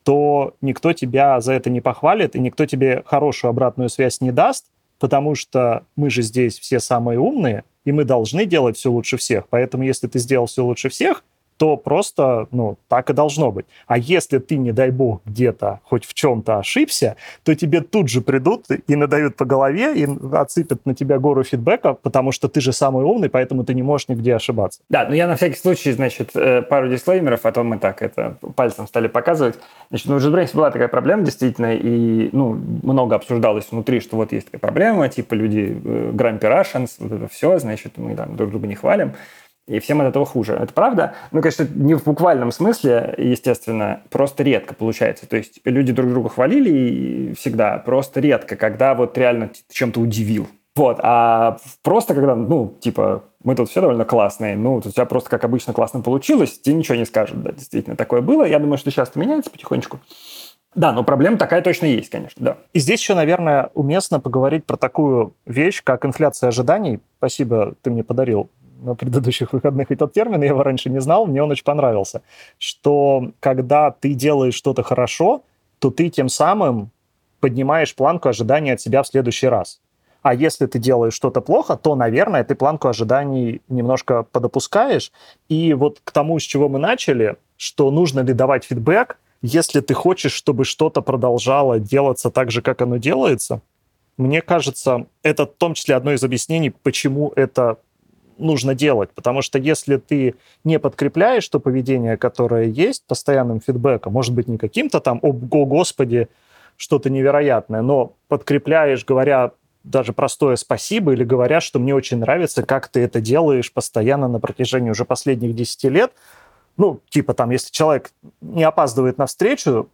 то никто тебя за это не похвалит, и никто тебе хорошую обратную связь не даст, потому что мы же здесь все самые умные, и мы должны делать все лучше всех. Поэтому если ты сделал все лучше всех, то просто, ну, так и должно быть. А если ты, не дай бог, где-то хоть в чем-то ошибся, то тебе тут же придут и надают по голове, и отсыпят на тебя гору фидбэка, потому что ты же самый умный, поэтому ты не можешь нигде ошибаться. Да, но я на всякий случай, значит, э, пару дисклеймеров, а то мы так это пальцем стали показывать. Значит, ну, в JetBrains была такая проблема, действительно, и, ну, много обсуждалось внутри, что вот есть такая проблема, типа люди э, Grumpy вот это все, значит, мы там друг друга не хвалим и всем от этого хуже. Это правда? Ну, конечно, не в буквальном смысле, естественно, просто редко получается. То есть люди друг друга хвалили и всегда, просто редко, когда вот реально чем-то удивил. Вот, а просто когда, ну, типа, мы тут все довольно классные, ну, у тебя просто, как обычно, классно получилось, тебе ничего не скажут, да, действительно, такое было. Я думаю, что сейчас это меняется потихонечку. Да, но проблема такая точно есть, конечно, да. И здесь еще, наверное, уместно поговорить про такую вещь, как инфляция ожиданий. Спасибо, ты мне подарил на предыдущих выходных этот термин, я его раньше не знал, мне он очень понравился, что когда ты делаешь что-то хорошо, то ты тем самым поднимаешь планку ожидания от себя в следующий раз. А если ты делаешь что-то плохо, то, наверное, ты планку ожиданий немножко подопускаешь. И вот к тому, с чего мы начали, что нужно ли давать фидбэк, если ты хочешь, чтобы что-то продолжало делаться так же, как оно делается, мне кажется, это в том числе одно из объяснений, почему это нужно делать, потому что если ты не подкрепляешь то поведение, которое есть, постоянным фидбэком, может быть, не каким-то там, о, господи, что-то невероятное, но подкрепляешь, говоря даже простое спасибо или говоря, что мне очень нравится, как ты это делаешь постоянно на протяжении уже последних 10 лет, ну, типа там, если человек не опаздывает на встречу,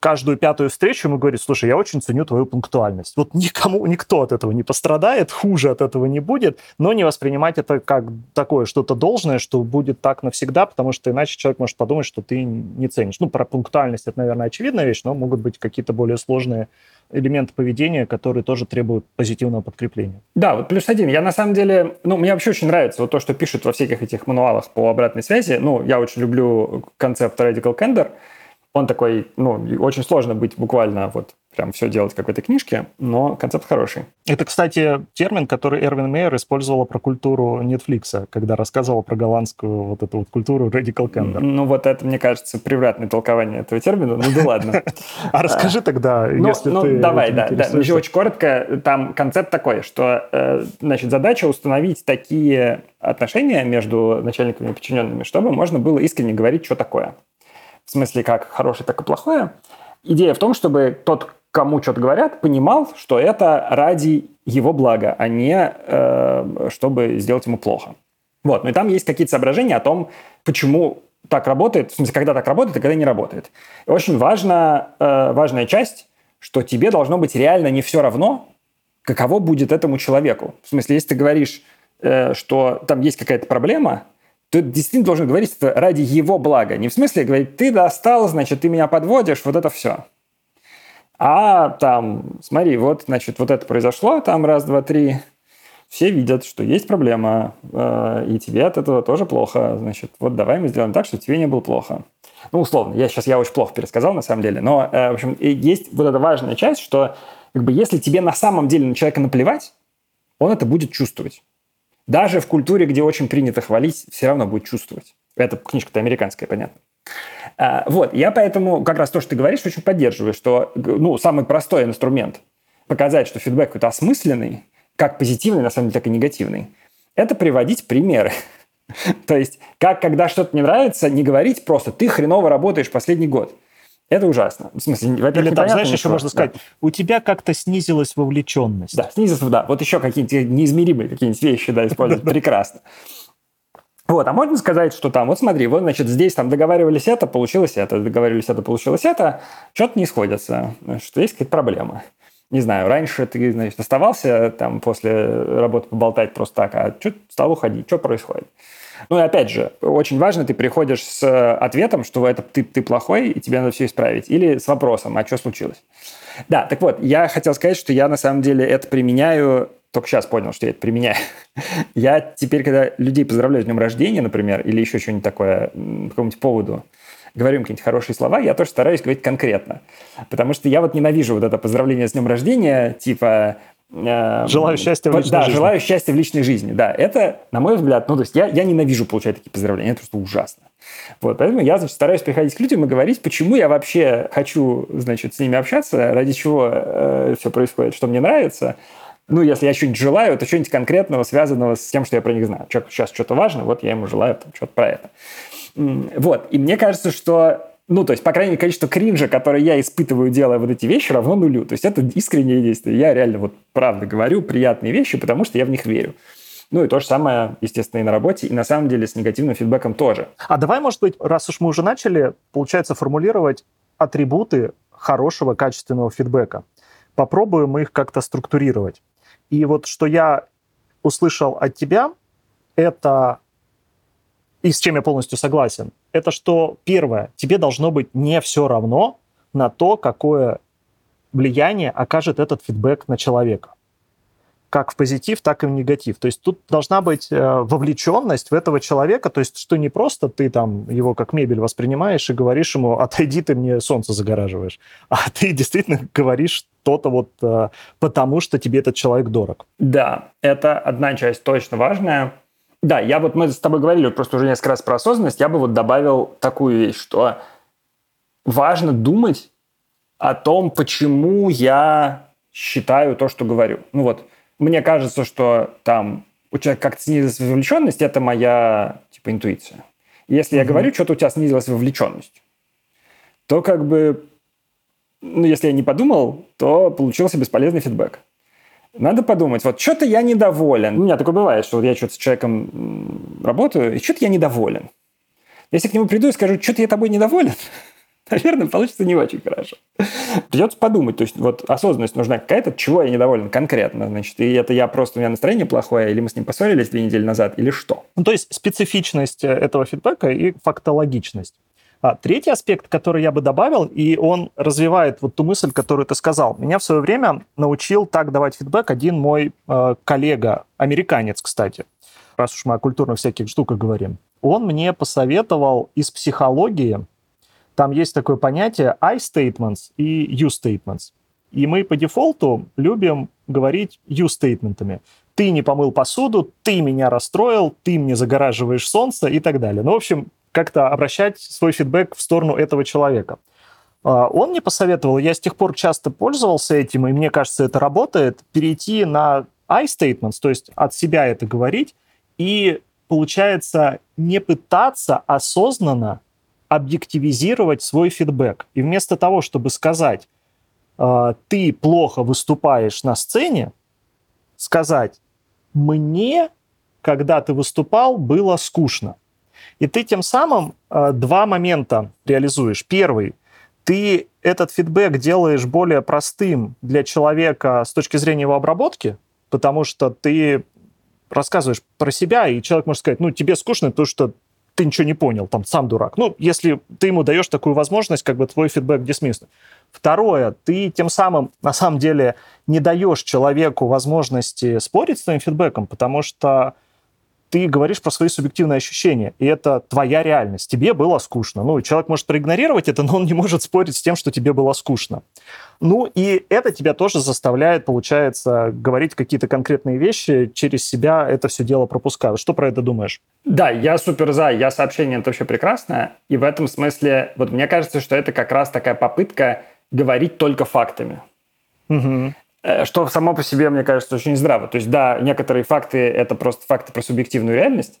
каждую пятую встречу ему говорит, слушай, я очень ценю твою пунктуальность. Вот никому, никто от этого не пострадает, хуже от этого не будет, но не воспринимать это как такое что-то должное, что будет так навсегда, потому что иначе человек может подумать, что ты не ценишь. Ну, про пунктуальность это, наверное, очевидная вещь, но могут быть какие-то более сложные элементы поведения, которые тоже требуют позитивного подкрепления. Да, вот плюс один. Я на самом деле, ну, мне вообще очень нравится вот то, что пишут во всяких этих мануалах по обратной связи. Ну, я очень люблю концепт Radical Candor, он такой, ну, очень сложно быть буквально вот прям все делать как в этой книжке, но концепт хороший. Это, кстати, термин, который Эрвин Мейер использовал про культуру Netflix, когда рассказывал про голландскую вот эту вот культуру Radical Candor. Ну, вот это, мне кажется, превратное толкование этого термина, ну да ладно. А расскажи тогда, ну, если ну, ты давай, да, да. Очень коротко, там концепт такой, что, э, значит, задача установить такие отношения между начальниками и подчиненными, чтобы можно было искренне говорить, что такое в смысле как хорошее, так и плохое. Идея в том, чтобы тот, кому что-то говорят, понимал, что это ради его блага, а не э, чтобы сделать ему плохо. Вот. Ну и там есть какие-то соображения о том, почему так работает, в смысле, когда так работает и когда не работает. И очень важна, э, важная часть, что тебе должно быть реально не все равно, каково будет этому человеку. В смысле, если ты говоришь, э, что там есть какая-то проблема, ты действительно должен говорить это ради его блага. Не в смысле говорить, ты достал, значит, ты меня подводишь, вот это все. А там, смотри, вот, значит, вот это произошло, там раз, два, три. Все видят, что есть проблема, э, и тебе от этого тоже плохо. Значит, вот давай мы сделаем так, чтобы тебе не было плохо. Ну, условно, я сейчас я очень плохо пересказал на самом деле, но, э, в общем, есть вот эта важная часть, что как бы, если тебе на самом деле на человека наплевать, он это будет чувствовать. Даже в культуре, где очень принято хвалить, все равно будет чувствовать. Это книжка-то американская, понятно. А, вот, я поэтому как раз то, что ты говоришь, очень поддерживаю, что ну, самый простой инструмент показать, что фидбэк какой-то осмысленный, как позитивный, на самом деле, так и негативный, это приводить примеры. То есть, как когда что-то не нравится, не говорить просто «ты хреново работаешь последний год». Это ужасно. В смысле, во-первых, Или там, знаешь, еще можно сказать, да. у тебя как-то снизилась вовлеченность. Да, снизилась, да. Вот еще какие-нибудь неизмеримые какие-нибудь вещи, да, использовать. Прекрасно. Вот, а можно сказать, что там, вот смотри, вот, значит, здесь там договаривались это, получилось это, договаривались это, получилось это, что-то не сходится, что есть какая-то проблема. Не знаю, раньше ты, значит, оставался там после работы поболтать просто так, а что стал уходить, что происходит? Ну и опять же, очень важно, ты приходишь с э, ответом, что это ты, ты плохой, и тебе надо все исправить. Или с вопросом, а что случилось? Да, так вот, я хотел сказать, что я на самом деле это применяю только сейчас понял, что я это применяю. я теперь, когда людей поздравляю с днем рождения, например, или еще что-нибудь такое, по какому-нибудь поводу, говорю им какие-нибудь хорошие слова, я тоже стараюсь говорить конкретно. Потому что я вот ненавижу вот это поздравление с днем рождения, типа желаю счастья в личной да, жизни. желаю счастья в личной жизни. Да, это, на мой взгляд, ну, то есть я, я ненавижу получать такие поздравления, это просто ужасно. Вот, поэтому я, значит, стараюсь приходить к людям и говорить, почему я вообще хочу, значит, с ними общаться, ради чего э, все происходит, что мне нравится. Ну, если я что-нибудь желаю, то что-нибудь конкретного, связанного с тем, что я про них знаю. Что, сейчас что-то важно, вот я ему желаю там, что-то про это. Вот, и мне кажется, что ну, то есть, по крайней мере, количество кринжа, которое я испытываю, делая вот эти вещи, равно нулю. То есть, это искреннее действие. Я реально вот правда говорю приятные вещи, потому что я в них верю. Ну и то же самое, естественно, и на работе, и на самом деле с негативным фидбэком тоже. А давай, может быть, раз уж мы уже начали, получается, формулировать атрибуты хорошего, качественного фидбэка. Попробуем их как-то структурировать. И вот что я услышал от тебя, это и с чем я полностью согласен, это что, первое, тебе должно быть не все равно на то, какое влияние окажет этот фидбэк на человека. Как в позитив, так и в негатив. То есть тут должна быть э, вовлеченность в этого человека, то есть что не просто ты там его как мебель воспринимаешь и говоришь ему, отойди, ты мне солнце загораживаешь, а ты действительно говоришь что-то вот э, потому, что тебе этот человек дорог. Да, это одна часть точно важная. Да, я вот, мы с тобой говорили просто уже несколько раз про осознанность, я бы вот добавил такую вещь, что важно думать о том, почему я считаю то, что говорю. Ну вот, мне кажется, что там у человека как-то снизилась вовлеченность, это моя типа интуиция. Если mm-hmm. я говорю, что-то у тебя снизилась вовлеченность, то как бы, ну, если я не подумал, то получился бесполезный фидбэк. Надо подумать, вот что-то я недоволен. У меня такое бывает, что вот я что-то с человеком работаю, и что-то я недоволен. Если к нему приду и скажу, что-то я тобой недоволен, наверное, получится не очень хорошо. Придется подумать. То есть вот осознанность нужна какая-то, чего я недоволен конкретно. Значит, и это я просто, у меня настроение плохое, или мы с ним поссорились две недели назад, или что? Ну, то есть специфичность э, этого фидбэка и фактологичность. А, третий аспект, который я бы добавил, и он развивает вот ту мысль, которую ты сказал. Меня в свое время научил так давать фидбэк один мой э, коллега, американец, кстати, раз уж мы о культурных всяких штуках говорим. Он мне посоветовал из психологии там есть такое понятие I statements и you statements. И мы по дефолту любим говорить you стейтментами. Ты не помыл посуду, ты меня расстроил, ты мне загораживаешь солнце и так далее. Ну, в общем, как-то обращать свой фидбэк в сторону этого человека. А, он мне посоветовал, я с тех пор часто пользовался этим, и мне кажется, это работает, перейти на I statements, то есть от себя это говорить, и получается не пытаться осознанно объективизировать свой фидбэк. И вместо того, чтобы сказать, «А, ты плохо выступаешь на сцене, сказать, мне, когда ты выступал, было скучно. И ты тем самым а, два момента реализуешь. Первый, ты этот фидбэк делаешь более простым для человека с точки зрения его обработки, потому что ты рассказываешь про себя, и человек может сказать, ну, тебе скучно, то, что ты ничего не понял, там, сам дурак. Ну, если ты ему даешь такую возможность, как бы твой фидбэк дисмисс. Второе, ты тем самым, на самом деле, не даешь человеку возможности спорить с твоим фидбэком, потому что ты говоришь про свои субъективные ощущения, и это твоя реальность. Тебе было скучно. Ну, человек может проигнорировать это, но он не может спорить с тем, что тебе было скучно. Ну, и это тебя тоже заставляет, получается, говорить какие-то конкретные вещи, через себя это все дело пропуская. Что про это думаешь? Да, я супер за, я сообщение это вообще прекрасное, и в этом смысле, вот мне кажется, что это как раз такая попытка говорить только фактами. Угу. Э, что само по себе, мне кажется, очень здраво. То есть, да, некоторые факты – это просто факты про субъективную реальность.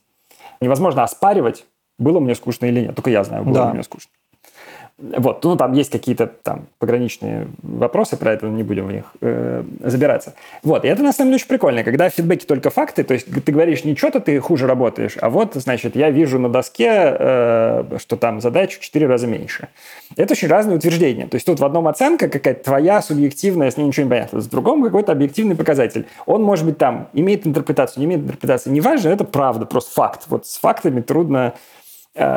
Невозможно оспаривать, было мне скучно или нет. Только я знаю, было да. мне скучно. Вот, ну, там есть какие-то там пограничные вопросы, про это не будем в них э, забираться. Вот, и это на самом деле очень прикольно, когда в фидбэке только факты, то есть ты говоришь не что-то, ты хуже работаешь, а вот, значит, я вижу на доске, э, что там задачу в 4 раза меньше. Это очень разные утверждения. То есть тут в одном оценка какая-то твоя субъективная, с ней ничего не понятно, в другом какой-то объективный показатель. Он, может быть, там имеет интерпретацию, не имеет интерпретации, неважно, это правда, просто факт. Вот с фактами трудно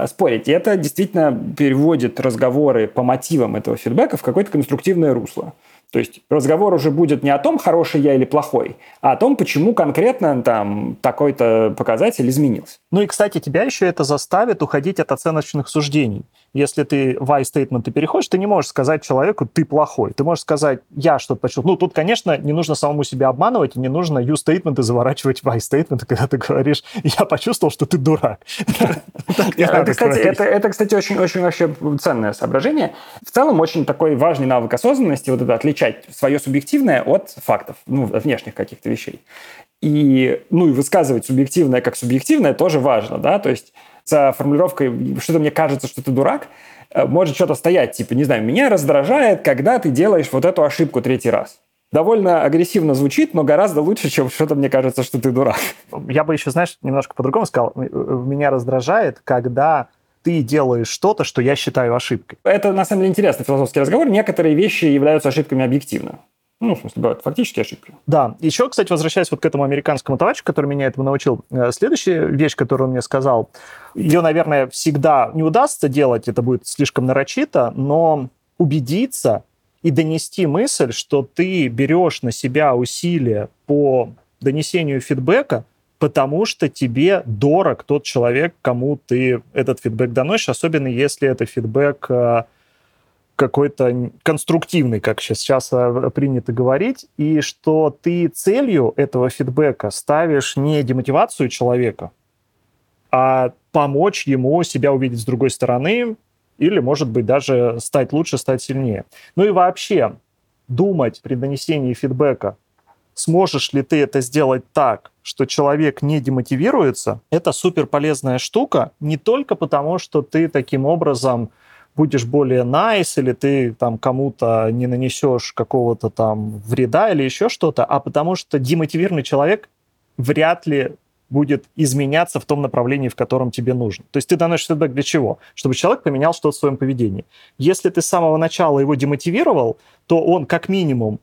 спорить. И это действительно переводит разговоры по мотивам этого фидбэка в какое-то конструктивное русло. То есть разговор уже будет не о том, хороший я или плохой, а о том, почему конкретно там такой-то показатель изменился. Ну и, кстати, тебя еще это заставит уходить от оценочных суждений. Если ты в I-statement ты переходишь, ты не можешь сказать человеку «ты плохой». Ты можешь сказать «я что-то почувствовал». Ну, тут, конечно, не нужно самому себя обманывать, и не нужно и заворачивать в I-statement, когда ты говоришь «я почувствовал, что ты дурак». Это, кстати, очень-очень вообще ценное соображение. В целом, очень такой важный навык осознанности, вот это отличать свое субъективное от фактов, ну, внешних каких-то вещей. И, ну, и высказывать субъективное как субъективное тоже важно, да, то есть за формулировкой «что-то мне кажется, что ты дурак» э, может что-то стоять, типа, не знаю, меня раздражает, когда ты делаешь вот эту ошибку третий раз. Довольно агрессивно звучит, но гораздо лучше, чем что-то мне кажется, что ты дурак. Я бы еще, знаешь, немножко по-другому сказал. Меня раздражает, когда ты делаешь что-то, что я считаю ошибкой. Это, на самом деле, интересный философский разговор. Некоторые вещи являются ошибками объективно. Ну, в смысле, бывают фактические ошибки. Да. Еще, кстати, возвращаясь вот к этому американскому товарищу, который меня этому научил, э, следующая вещь, которую он мне сказал, ее, наверное, всегда не удастся делать, это будет слишком нарочито, но убедиться и донести мысль, что ты берешь на себя усилия по донесению фидбэка, потому что тебе дорог тот человек, кому ты этот фидбэк доносишь, особенно если это фидбэк э, какой-то конструктивный, как сейчас э, принято говорить, и что ты целью этого фидбэка ставишь не демотивацию человека, а помочь ему себя увидеть с другой стороны или, может быть, даже стать лучше, стать сильнее. Ну и вообще думать при донесении фидбэка сможешь ли ты это сделать так, что человек не демотивируется, это супер полезная штука, не только потому, что ты таким образом будешь более nice, или ты там кому-то не нанесешь какого-то там вреда или еще что-то, а потому что демотивированный человек вряд ли будет изменяться в том направлении, в котором тебе нужно. То есть ты доносишь фидбэк для чего? Чтобы человек поменял что-то в своем поведении. Если ты с самого начала его демотивировал, то он как минимум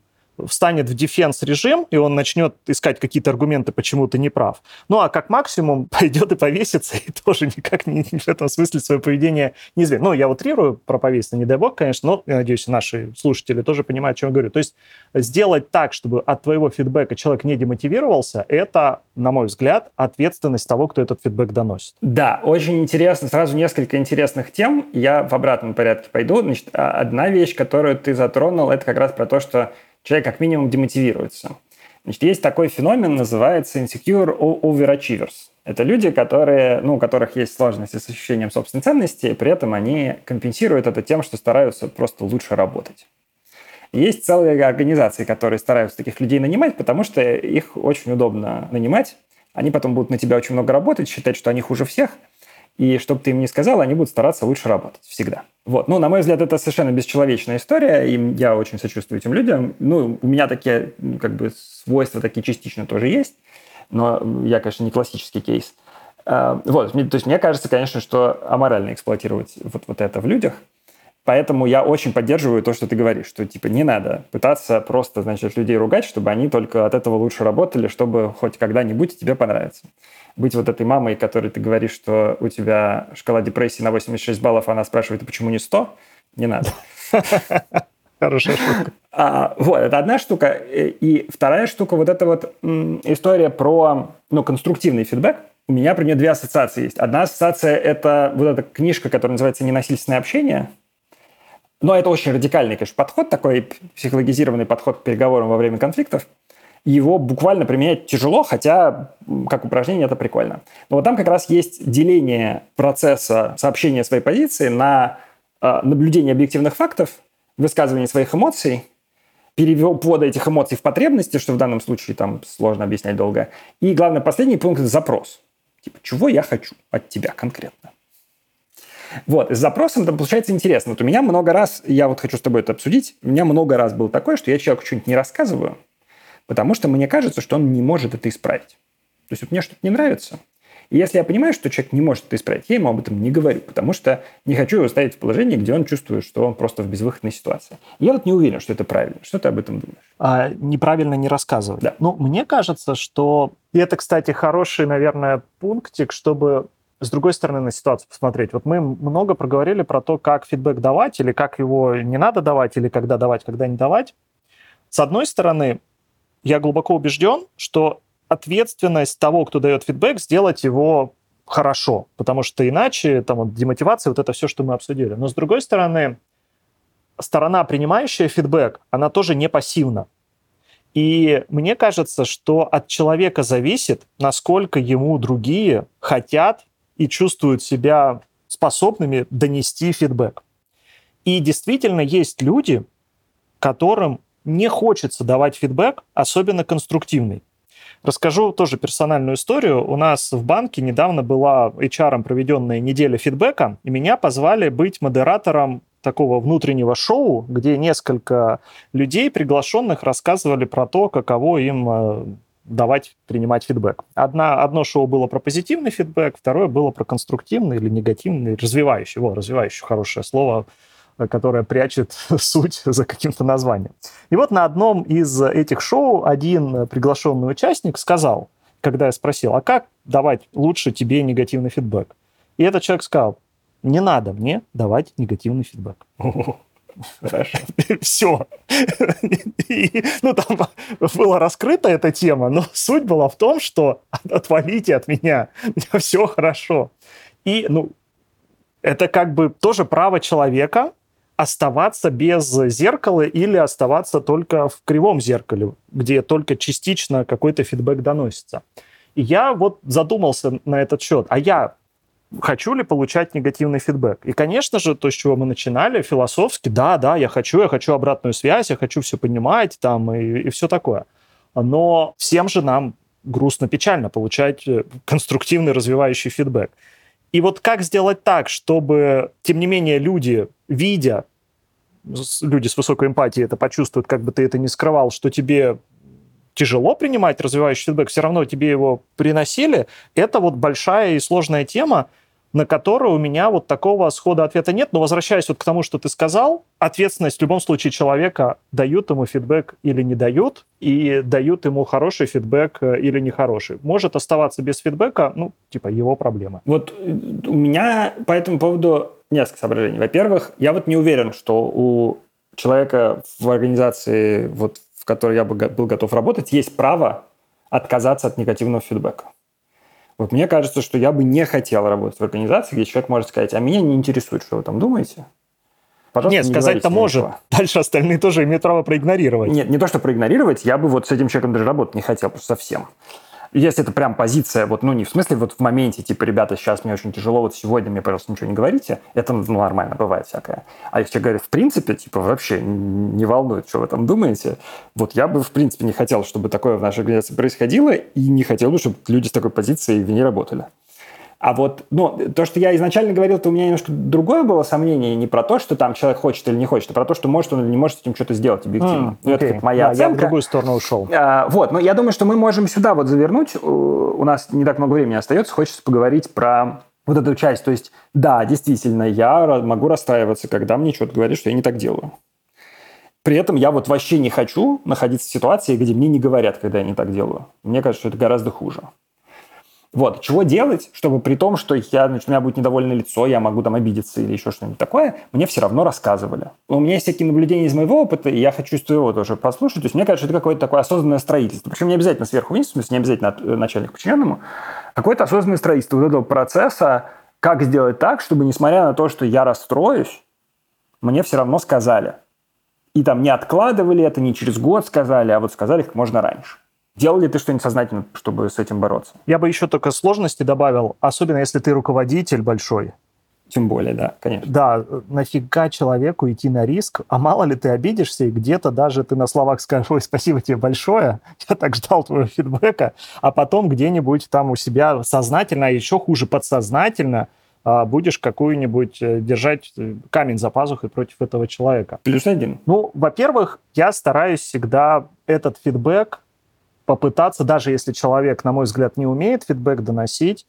встанет в дефенс режим, и он начнет искать какие-то аргументы, почему ты не прав. Ну, а как максимум пойдет и повесится, и тоже никак не, в этом смысле свое поведение не изменит. Ну, я утрирую про повеситься, не дай бог, конечно, но, я надеюсь, наши слушатели тоже понимают, о чем я говорю. То есть сделать так, чтобы от твоего фидбэка человек не демотивировался, это, на мой взгляд, ответственность того, кто этот фидбэк доносит. Да, очень интересно. Сразу несколько интересных тем. Я в обратном порядке пойду. Значит, а, одна вещь, которую ты затронул, это как раз про то, что человек как минимум демотивируется. Значит, есть такой феномен, называется insecure overachievers. Это люди, которые, ну, у которых есть сложности с ощущением собственной ценности, при этом они компенсируют это тем, что стараются просто лучше работать. есть целые организации, которые стараются таких людей нанимать, потому что их очень удобно нанимать. Они потом будут на тебя очень много работать, считать, что они хуже всех – и чтобы ты им не сказал, они будут стараться лучше работать всегда. Вот. Ну, на мой взгляд, это совершенно бесчеловечная история, и я очень сочувствую этим людям. Ну, у меня такие, как бы, свойства такие частично тоже есть, но я, конечно, не классический кейс. А, вот, то есть мне кажется, конечно, что аморально эксплуатировать вот, вот это в людях – Поэтому я очень поддерживаю то, что ты говоришь, что типа не надо пытаться просто, значит, людей ругать, чтобы они только от этого лучше работали, чтобы хоть когда-нибудь тебе понравится. Быть вот этой мамой, которой ты говоришь, что у тебя шкала депрессии на 86 баллов, а она спрашивает, а почему не 100? Не надо. Хорошая штука. А, вот, это одна штука. И вторая штука, вот эта вот м, история про ну, конструктивный фидбэк. У меня про нее две ассоциации есть. Одна ассоциация – это вот эта книжка, которая называется «Ненасильственное общение», но это очень радикальный, конечно, подход, такой психологизированный подход к переговорам во время конфликтов. Его буквально применять тяжело, хотя как упражнение это прикольно. Но вот там как раз есть деление процесса сообщения своей позиции на э, наблюдение объективных фактов, высказывание своих эмоций, перевода этих эмоций в потребности, что в данном случае там сложно объяснять долго. И, главное, последний пункт – запрос. Типа, чего я хочу от тебя конкретно? Вот, с запросом там получается интересно. Вот у меня много раз, я вот хочу с тобой это обсудить, у меня много раз было такое, что я человеку что-нибудь не рассказываю, потому что мне кажется, что он не может это исправить. То есть вот мне что-то не нравится, и если я понимаю, что человек не может это исправить, я ему об этом не говорю, потому что не хочу его ставить в положение, где он чувствует, что он просто в безвыходной ситуации. Я вот не уверен, что это правильно. Что ты об этом думаешь? А, неправильно не рассказывать. Да. Ну, мне кажется, что... И это, кстати, хороший, наверное, пунктик, чтобы с другой стороны на ситуацию посмотреть. Вот мы много проговорили про то, как фидбэк давать, или как его не надо давать, или когда давать, когда не давать. С одной стороны, я глубоко убежден, что ответственность того, кто дает фидбэк, сделать его хорошо, потому что иначе там вот, демотивация, вот это все, что мы обсудили. Но с другой стороны, сторона, принимающая фидбэк, она тоже не пассивна. И мне кажется, что от человека зависит, насколько ему другие хотят и чувствуют себя способными донести фидбэк. И действительно есть люди, которым не хочется давать фидбэк, особенно конструктивный. Расскажу тоже персональную историю. У нас в банке недавно была HR проведенная неделя фидбэка, и меня позвали быть модератором такого внутреннего шоу, где несколько людей, приглашенных, рассказывали про то, каково им э, давать, принимать фидбэк. Одна, одно шоу было про позитивный фидбэк, второе было про конструктивный или негативный, развивающий. Во, развивающий, хорошее слово, э, которое прячет суть за каким-то названием. И вот на одном из этих шоу один приглашенный участник сказал, когда я спросил, а как давать лучше тебе негативный фидбэк? И этот человек сказал, не надо мне давать негативный фидбэк. Хорошо. Все. И, ну, там была раскрыта эта тема, но суть была в том, что отвалите от меня, все хорошо. И, ну, это как бы тоже право человека оставаться без зеркала или оставаться только в кривом зеркале, где только частично какой-то фидбэк доносится. И я вот задумался на этот счет. А я хочу ли получать негативный фидбэк. И, конечно же, то, с чего мы начинали, философски, да, да, я хочу, я хочу обратную связь, я хочу все понимать там и, и все такое. Но всем же нам грустно-печально получать э, конструктивный развивающий фидбэк. И вот как сделать так, чтобы, тем не менее, люди, видя, люди с высокой эмпатией это почувствуют, как бы ты это ни скрывал, что тебе тяжело принимать развивающий фидбэк, все равно тебе его приносили, это вот большая и сложная тема, на которую у меня вот такого схода ответа нет. Но возвращаясь вот к тому, что ты сказал, ответственность в любом случае человека дают ему фидбэк или не дают, и дают ему хороший фидбэк э, или нехороший. Может оставаться без фидбэка, ну, типа, его проблема. Вот э, у меня по этому поводу несколько соображений. Во-первых, я вот не уверен, что у человека в организации, вот, в которой я был готов работать, есть право отказаться от негативного фидбэка. Вот мне кажется, что я бы не хотел работать в организации, где человек может сказать, а меня не интересует, что вы там думаете. Пожалуйста, Нет, не сказать-то может. Ничего. Дальше остальные тоже имеют право проигнорировать. Нет, не то, что проигнорировать, я бы вот с этим человеком даже работать не хотел, просто совсем если это прям позиция, вот, ну, не в смысле вот в моменте, типа, ребята, сейчас мне очень тяжело, вот сегодня мне, пожалуйста, ничего не говорите, это ну, нормально, бывает всякое. А если говорят, в принципе, типа, вообще не волнует, что вы там думаете, вот я бы, в принципе, не хотел, чтобы такое в нашей организации происходило, и не хотел бы, чтобы люди с такой позицией в ней работали. А вот, ну, то, что я изначально говорил, то у меня немножко другое было сомнение, не про то, что там человек хочет или не хочет, а про то, что может он или не может с этим что-то сделать объективно. Mm, ну, okay. это моя да, оценка. Я в другую сторону ушел. А, вот, но я думаю, что мы можем сюда вот завернуть. У нас не так много времени остается, хочется поговорить про вот эту часть. То есть, да, действительно, я могу расстраиваться, когда мне что-то говорят, что я не так делаю. При этом я вот вообще не хочу находиться в ситуации, где мне не говорят, когда я не так делаю. Мне кажется, что это гораздо хуже. Вот. Чего делать, чтобы при том, что я, значит, у меня будет недовольное лицо, я могу там обидеться или еще что-нибудь такое, мне все равно рассказывали. У меня есть всякие наблюдения из моего опыта, и я хочу с твоего тоже послушать. То есть мне кажется, это какое-то такое осознанное строительство. Причем не обязательно сверху вниз, в смысле, не обязательно от, э, начальник подчиненному. Какое-то осознанное строительство вот этого процесса, как сделать так, чтобы, несмотря на то, что я расстроюсь, мне все равно сказали. И там не откладывали это, не через год сказали, а вот сказали как можно раньше. Делал ли ты что-нибудь сознательно, чтобы с этим бороться? Я бы еще только сложности добавил, особенно если ты руководитель большой. Тем более, да, конечно. Да, нафига человеку идти на риск? А мало ли ты обидишься, и где-то даже ты на словах скажешь, ой, спасибо тебе большое, я так ждал твоего фидбэка, а потом где-нибудь там у себя сознательно, а еще хуже, подсознательно а, будешь какую-нибудь э, держать э, камень за пазухой против этого человека. Плюс один. Ну, во-первых, я стараюсь всегда этот фидбэк попытаться, даже если человек, на мой взгляд, не умеет фидбэк доносить,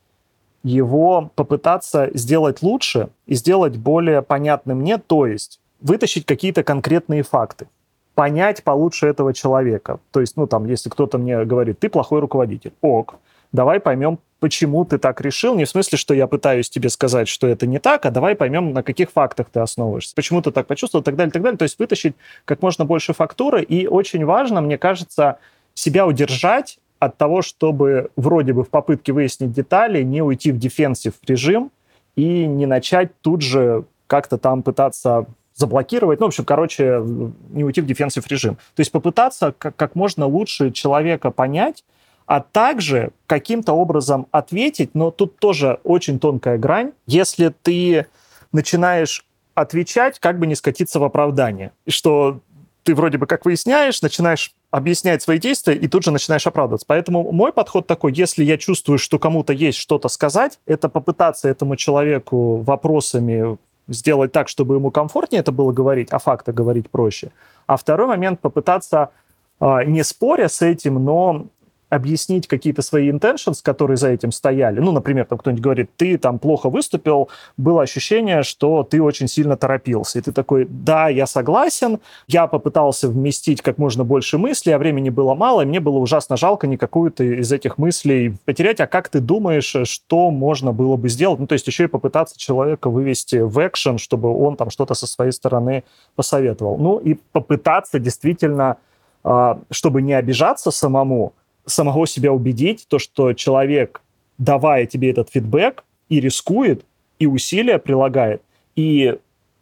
его попытаться сделать лучше и сделать более понятным мне, то есть вытащить какие-то конкретные факты, понять получше этого человека. То есть, ну, там, если кто-то мне говорит, ты плохой руководитель, ок, давай поймем, почему ты так решил, не в смысле, что я пытаюсь тебе сказать, что это не так, а давай поймем, на каких фактах ты основываешься, почему ты так почувствовал, и так далее, и так далее. То есть вытащить как можно больше фактуры, и очень важно, мне кажется, себя удержать от того, чтобы вроде бы в попытке выяснить детали не уйти в дефенсив режим и не начать тут же как-то там пытаться заблокировать, ну, в общем, короче, не уйти в дефенсив режим. То есть попытаться как, как можно лучше человека понять, а также каким-то образом ответить, но тут тоже очень тонкая грань. Если ты начинаешь отвечать, как бы не скатиться в оправдание, что ты вроде бы как выясняешь, начинаешь объяснять свои действия и тут же начинаешь оправдываться. Поэтому мой подход такой, если я чувствую, что кому-то есть что-то сказать, это попытаться этому человеку вопросами сделать так, чтобы ему комфортнее это было говорить, а факты говорить проще. А второй момент попытаться а, не споря с этим, но объяснить какие-то свои intentions, которые за этим стояли. Ну, например, там кто-нибудь говорит, ты там плохо выступил, было ощущение, что ты очень сильно торопился. И ты такой, да, я согласен, я попытался вместить как можно больше мыслей, а времени было мало, и мне было ужасно жалко никакую-то из этих мыслей потерять. А как ты думаешь, что можно было бы сделать? Ну, то есть еще и попытаться человека вывести в экшен, чтобы он там что-то со своей стороны посоветовал. Ну, и попытаться действительно, а, чтобы не обижаться самому, самого себя убедить, то, что человек, давая тебе этот фидбэк, и рискует, и усилия прилагает, и,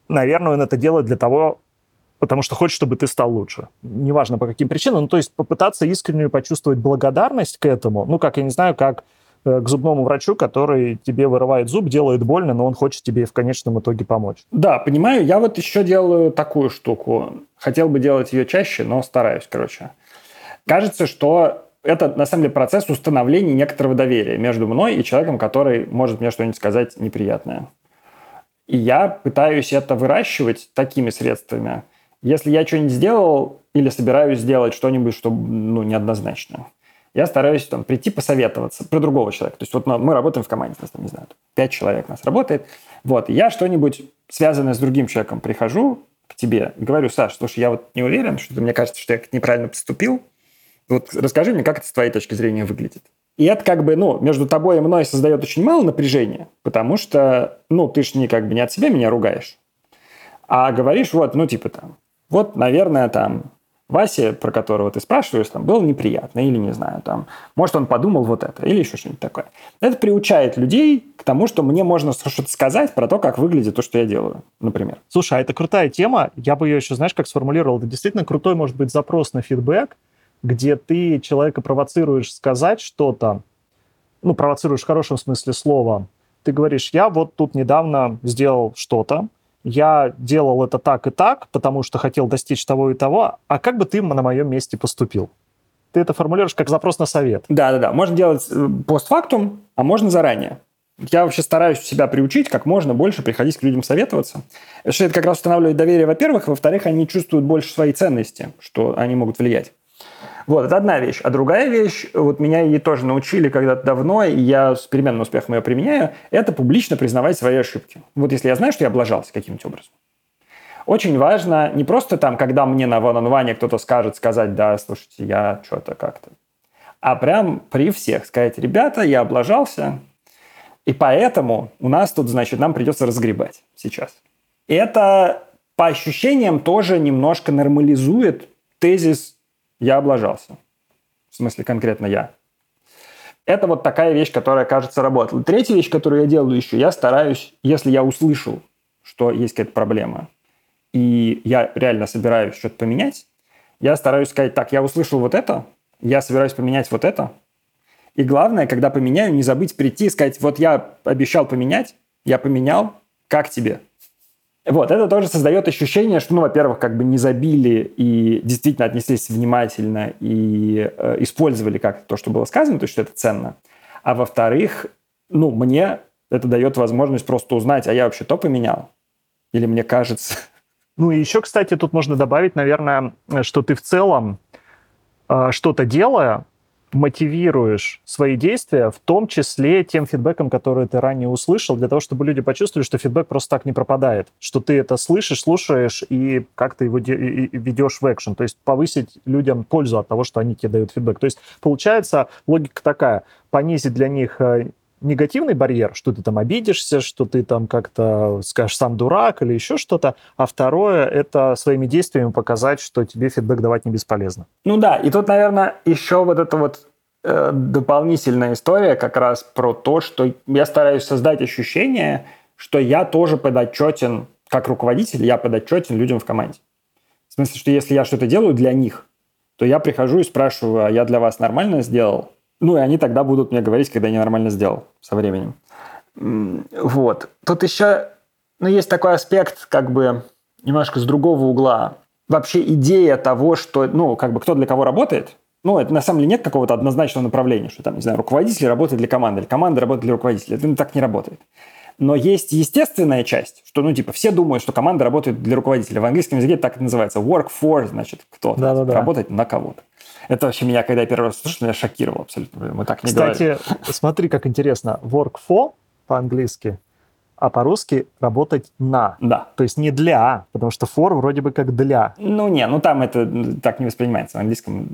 наверное, он это делает для того, потому что хочет, чтобы ты стал лучше. Неважно по каким причинам. Ну, то есть попытаться искренне почувствовать благодарность к этому. Ну, как, я не знаю, как э, к зубному врачу, который тебе вырывает зуб, делает больно, но он хочет тебе в конечном итоге помочь. Да, понимаю. Я вот еще делаю такую штуку. Хотел бы делать ее чаще, но стараюсь, короче. кажется, что это на самом деле процесс установления некоторого доверия между мной и человеком, который может мне что-нибудь сказать неприятное. И я пытаюсь это выращивать такими средствами. Если я что-нибудь сделал или собираюсь сделать что-нибудь, что ну, неоднозначно, я стараюсь там прийти посоветоваться про другого человека. То есть вот мы работаем в команде, нас там, не знаю, пять человек нас работает. Вот, я что-нибудь связанное с другим человеком прихожу к тебе и говорю, Саш, слушай, я вот не уверен, что мне кажется, что я неправильно поступил. Вот расскажи мне, как это с твоей точки зрения выглядит. И это как бы, ну, между тобой и мной создает очень мало напряжения, потому что, ну, ты ж не как бы не от себя меня ругаешь, а говоришь вот, ну, типа там, вот, наверное, там, Васе, про которого ты спрашиваешь, там, было неприятно, или не знаю, там, может, он подумал вот это, или еще что-нибудь такое. Это приучает людей к тому, что мне можно что-то сказать про то, как выглядит то, что я делаю, например. Слушай, а это крутая тема. Я бы ее еще, знаешь, как сформулировал. Это действительно крутой, может быть, запрос на фидбэк, где ты человека провоцируешь сказать что-то, ну, провоцируешь в хорошем смысле слова. Ты говоришь, я вот тут недавно сделал что-то, я делал это так и так, потому что хотел достичь того и того, а как бы ты на моем месте поступил? Ты это формулируешь как запрос на совет. Да-да-да, можно делать э, постфактум, а можно заранее. Я вообще стараюсь себя приучить как можно больше приходить к людям советоваться. Что это как раз устанавливает доверие, во-первых. Во-вторых, они чувствуют больше своей ценности, что они могут влиять. Вот, это одна вещь. А другая вещь, вот меня ей тоже научили когда-то давно, и я с переменным успехом ее применяю, это публично признавать свои ошибки. Вот если я знаю, что я облажался каким-нибудь образом. Очень важно не просто там, когда мне на ван кто-то скажет, сказать, да, слушайте, я что-то как-то, а прям при всех сказать, ребята, я облажался, и поэтому у нас тут, значит, нам придется разгребать сейчас. Это по ощущениям тоже немножко нормализует тезис я облажался. В смысле, конкретно я. Это вот такая вещь, которая, кажется, работала. Третья вещь, которую я делаю еще, я стараюсь, если я услышал, что есть какая-то проблема, и я реально собираюсь что-то поменять, я стараюсь сказать, так, я услышал вот это, я собираюсь поменять вот это, и главное, когда поменяю, не забыть прийти и сказать, вот я обещал поменять, я поменял, как тебе? Вот, это тоже создает ощущение, что, ну, во-первых, как бы не забили и действительно отнеслись внимательно и э, использовали как то, что было сказано, то есть что это ценно. А во-вторых, ну, мне это дает возможность просто узнать, а я вообще то поменял? Или мне кажется? Ну и еще, кстати, тут можно добавить, наверное, что ты в целом э, что-то делая, мотивируешь свои действия, в том числе тем фидбэком, который ты ранее услышал, для того, чтобы люди почувствовали, что фидбэк просто так не пропадает, что ты это слышишь, слушаешь и как-то его ведешь в экшен, то есть повысить людям пользу от того, что они тебе дают фидбэк. То есть получается логика такая, понизить для них э, негативный барьер, что ты там обидишься, что ты там как-то скажешь сам дурак или еще что-то, а второе — это своими действиями показать, что тебе фидбэк давать не бесполезно. Ну да, и тут, наверное, еще вот эта вот э, дополнительная история как раз про то, что я стараюсь создать ощущение, что я тоже подотчетен, как руководитель, я подотчетен людям в команде. В смысле, что если я что-то делаю для них, то я прихожу и спрашиваю, а я для вас нормально сделал? Ну, и они тогда будут мне говорить, когда я ненормально сделал со временем. Вот. Тут еще, ну, есть такой аспект, как бы, немножко с другого угла. Вообще идея того, что, ну, как бы, кто для кого работает, ну, это на самом деле нет какого-то однозначного направления, что там, не знаю, руководитель работает для команды, или команда работает для руководителя. Это так не работает. Но есть естественная часть, что, ну, типа, все думают, что команда работает для руководителя. В английском языке так это называется. Work for, значит, кто-то. Да, да, да. Работать на кого-то. Это вообще меня, когда я первый раз слышал, меня шокировало абсолютно. Мы так не Кстати, говорили. смотри, как интересно. Work for по-английски, а по-русски работать на. Да. То есть не для, потому что for вроде бы как для. Ну не, ну там это так не воспринимается, в английском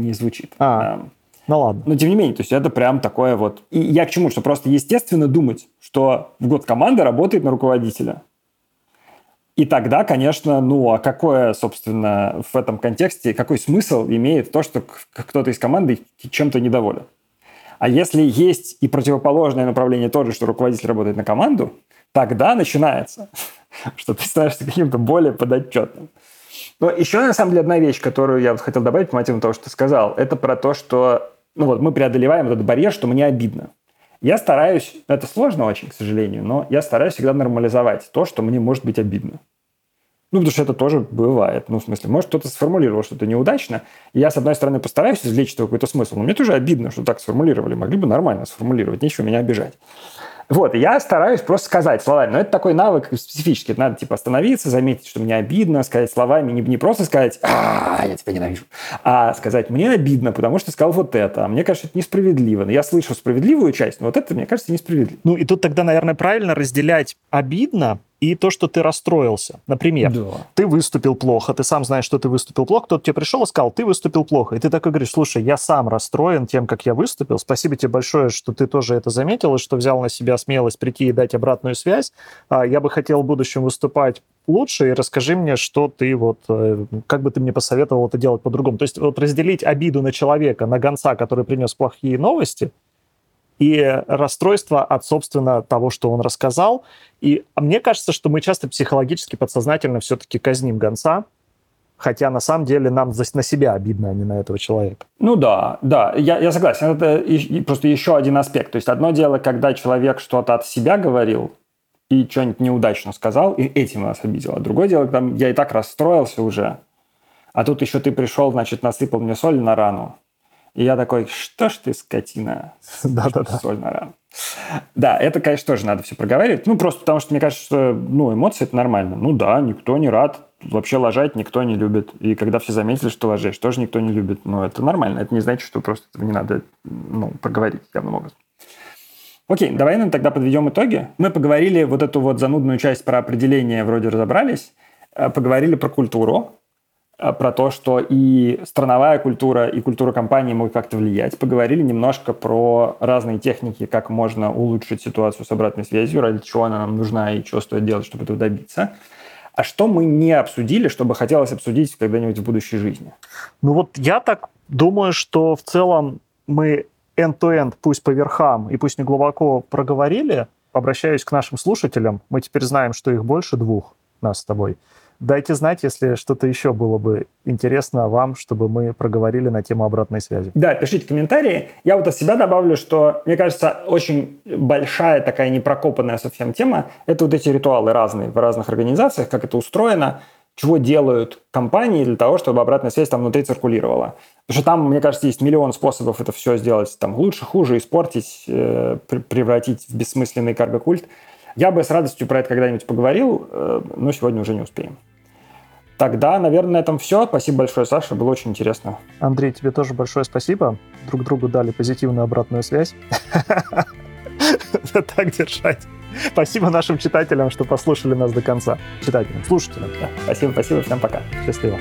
не звучит. А, ну ладно. Но тем не менее, то есть это прям такое вот... И я к чему? Что просто естественно думать, что в год команда работает на руководителя. И тогда, конечно, ну, а какое, собственно, в этом контексте, какой смысл имеет то, что кто-то из команды чем-то недоволен? А если есть и противоположное направление тоже, что руководитель работает на команду, тогда начинается, что ты становишься каким-то более подотчетным. Но еще, на самом деле, одна вещь, которую я хотел добавить по мотивам того, что ты сказал, это про то, что ну вот, мы преодолеваем этот барьер, что мне обидно. Я стараюсь, это сложно очень, к сожалению, но я стараюсь всегда нормализовать то, что мне может быть обидно. Ну, потому что это тоже бывает. Ну, в смысле, может, кто-то сформулировал что-то неудачно, и я, с одной стороны, постараюсь извлечь какой-то смысл, но мне тоже обидно, что так сформулировали. Могли бы нормально сформулировать, нечего меня обижать. Вот, я стараюсь просто сказать словами. Но это такой навык специфический. надо, типа, остановиться, заметить, что мне обидно, сказать словами, не, не просто сказать «А, я тебя ненавижу», а сказать «мне обидно, потому что сказал вот это». А мне кажется, это несправедливо. Я слышу справедливую часть, но вот это, мне кажется, несправедливо. Ну, и тут тогда, наверное, правильно разделять обидно и то, что ты расстроился. Например, да. ты выступил плохо, ты сам знаешь, что ты выступил плохо, кто-то тебе пришел и сказал, ты выступил плохо. И ты такой говоришь, слушай, я сам расстроен тем, как я выступил. Спасибо тебе большое, что ты тоже это заметил и что взял на себя смелость прийти и дать обратную связь. А, я бы хотел в будущем выступать лучше, и расскажи мне, что ты вот, э, как бы ты мне посоветовал это делать по-другому. То есть вот разделить обиду на человека, на гонца, который принес плохие новости, и расстройство от, собственно, того, что он рассказал. И мне кажется, что мы часто психологически, подсознательно все-таки казним гонца, хотя на самом деле нам на себя обидно, а не на этого человека. Ну да, да, я, я согласен. Это и, и просто еще один аспект. То есть одно дело, когда человек что-то от себя говорил и что-нибудь неудачно сказал, и этим нас обидело. Другое дело, когда я и так расстроился уже, а тут еще ты пришел, значит, насыпал мне соль на рану. И я такой, что ж ты, скотина, Да-да-да. соль на. Да, это, конечно, тоже надо все проговаривать. Ну, просто потому что мне кажется, что ну, эмоции – это нормально. Ну да, никто не рад. Вообще лажать никто не любит. И когда все заметили, что лажешь, тоже никто не любит. Но это нормально. Это не значит, что просто этого не надо ну, проговорить явным образом. Окей, давай нам тогда подведем итоги. Мы поговорили вот эту вот занудную часть про определение, вроде разобрались. Э, поговорили про культуру, про то, что и страновая культура, и культура компании могут как-то влиять. Поговорили немножко про разные техники, как можно улучшить ситуацию с обратной связью, ради чего она нам нужна и чего стоит делать, чтобы этого добиться. А что мы не обсудили, чтобы хотелось обсудить когда-нибудь в будущей жизни? Ну вот я так думаю, что в целом мы end-to-end, пусть по верхам и пусть не глубоко проговорили, обращаюсь к нашим слушателям, мы теперь знаем, что их больше двух, нас с тобой – Дайте знать, если что-то еще было бы интересно вам, чтобы мы проговорили на тему обратной связи. Да, пишите комментарии. Я вот от себя добавлю, что, мне кажется, очень большая такая непрокопанная совсем тема – это вот эти ритуалы разные в разных организациях, как это устроено, чего делают компании для того, чтобы обратная связь там внутри циркулировала. Потому что там, мне кажется, есть миллион способов это все сделать там лучше, хуже, испортить, э, превратить в бессмысленный карго-культ. Я бы с радостью про это когда-нибудь поговорил, э, но сегодня уже не успеем. Тогда, наверное, на этом все. Спасибо большое, Саша, было очень интересно. Андрей, тебе тоже большое спасибо. Друг другу дали позитивную обратную связь. Так держать. Спасибо нашим читателям, что послушали нас до конца. Читателям, слушателям. Спасибо, спасибо, всем пока. Счастливо.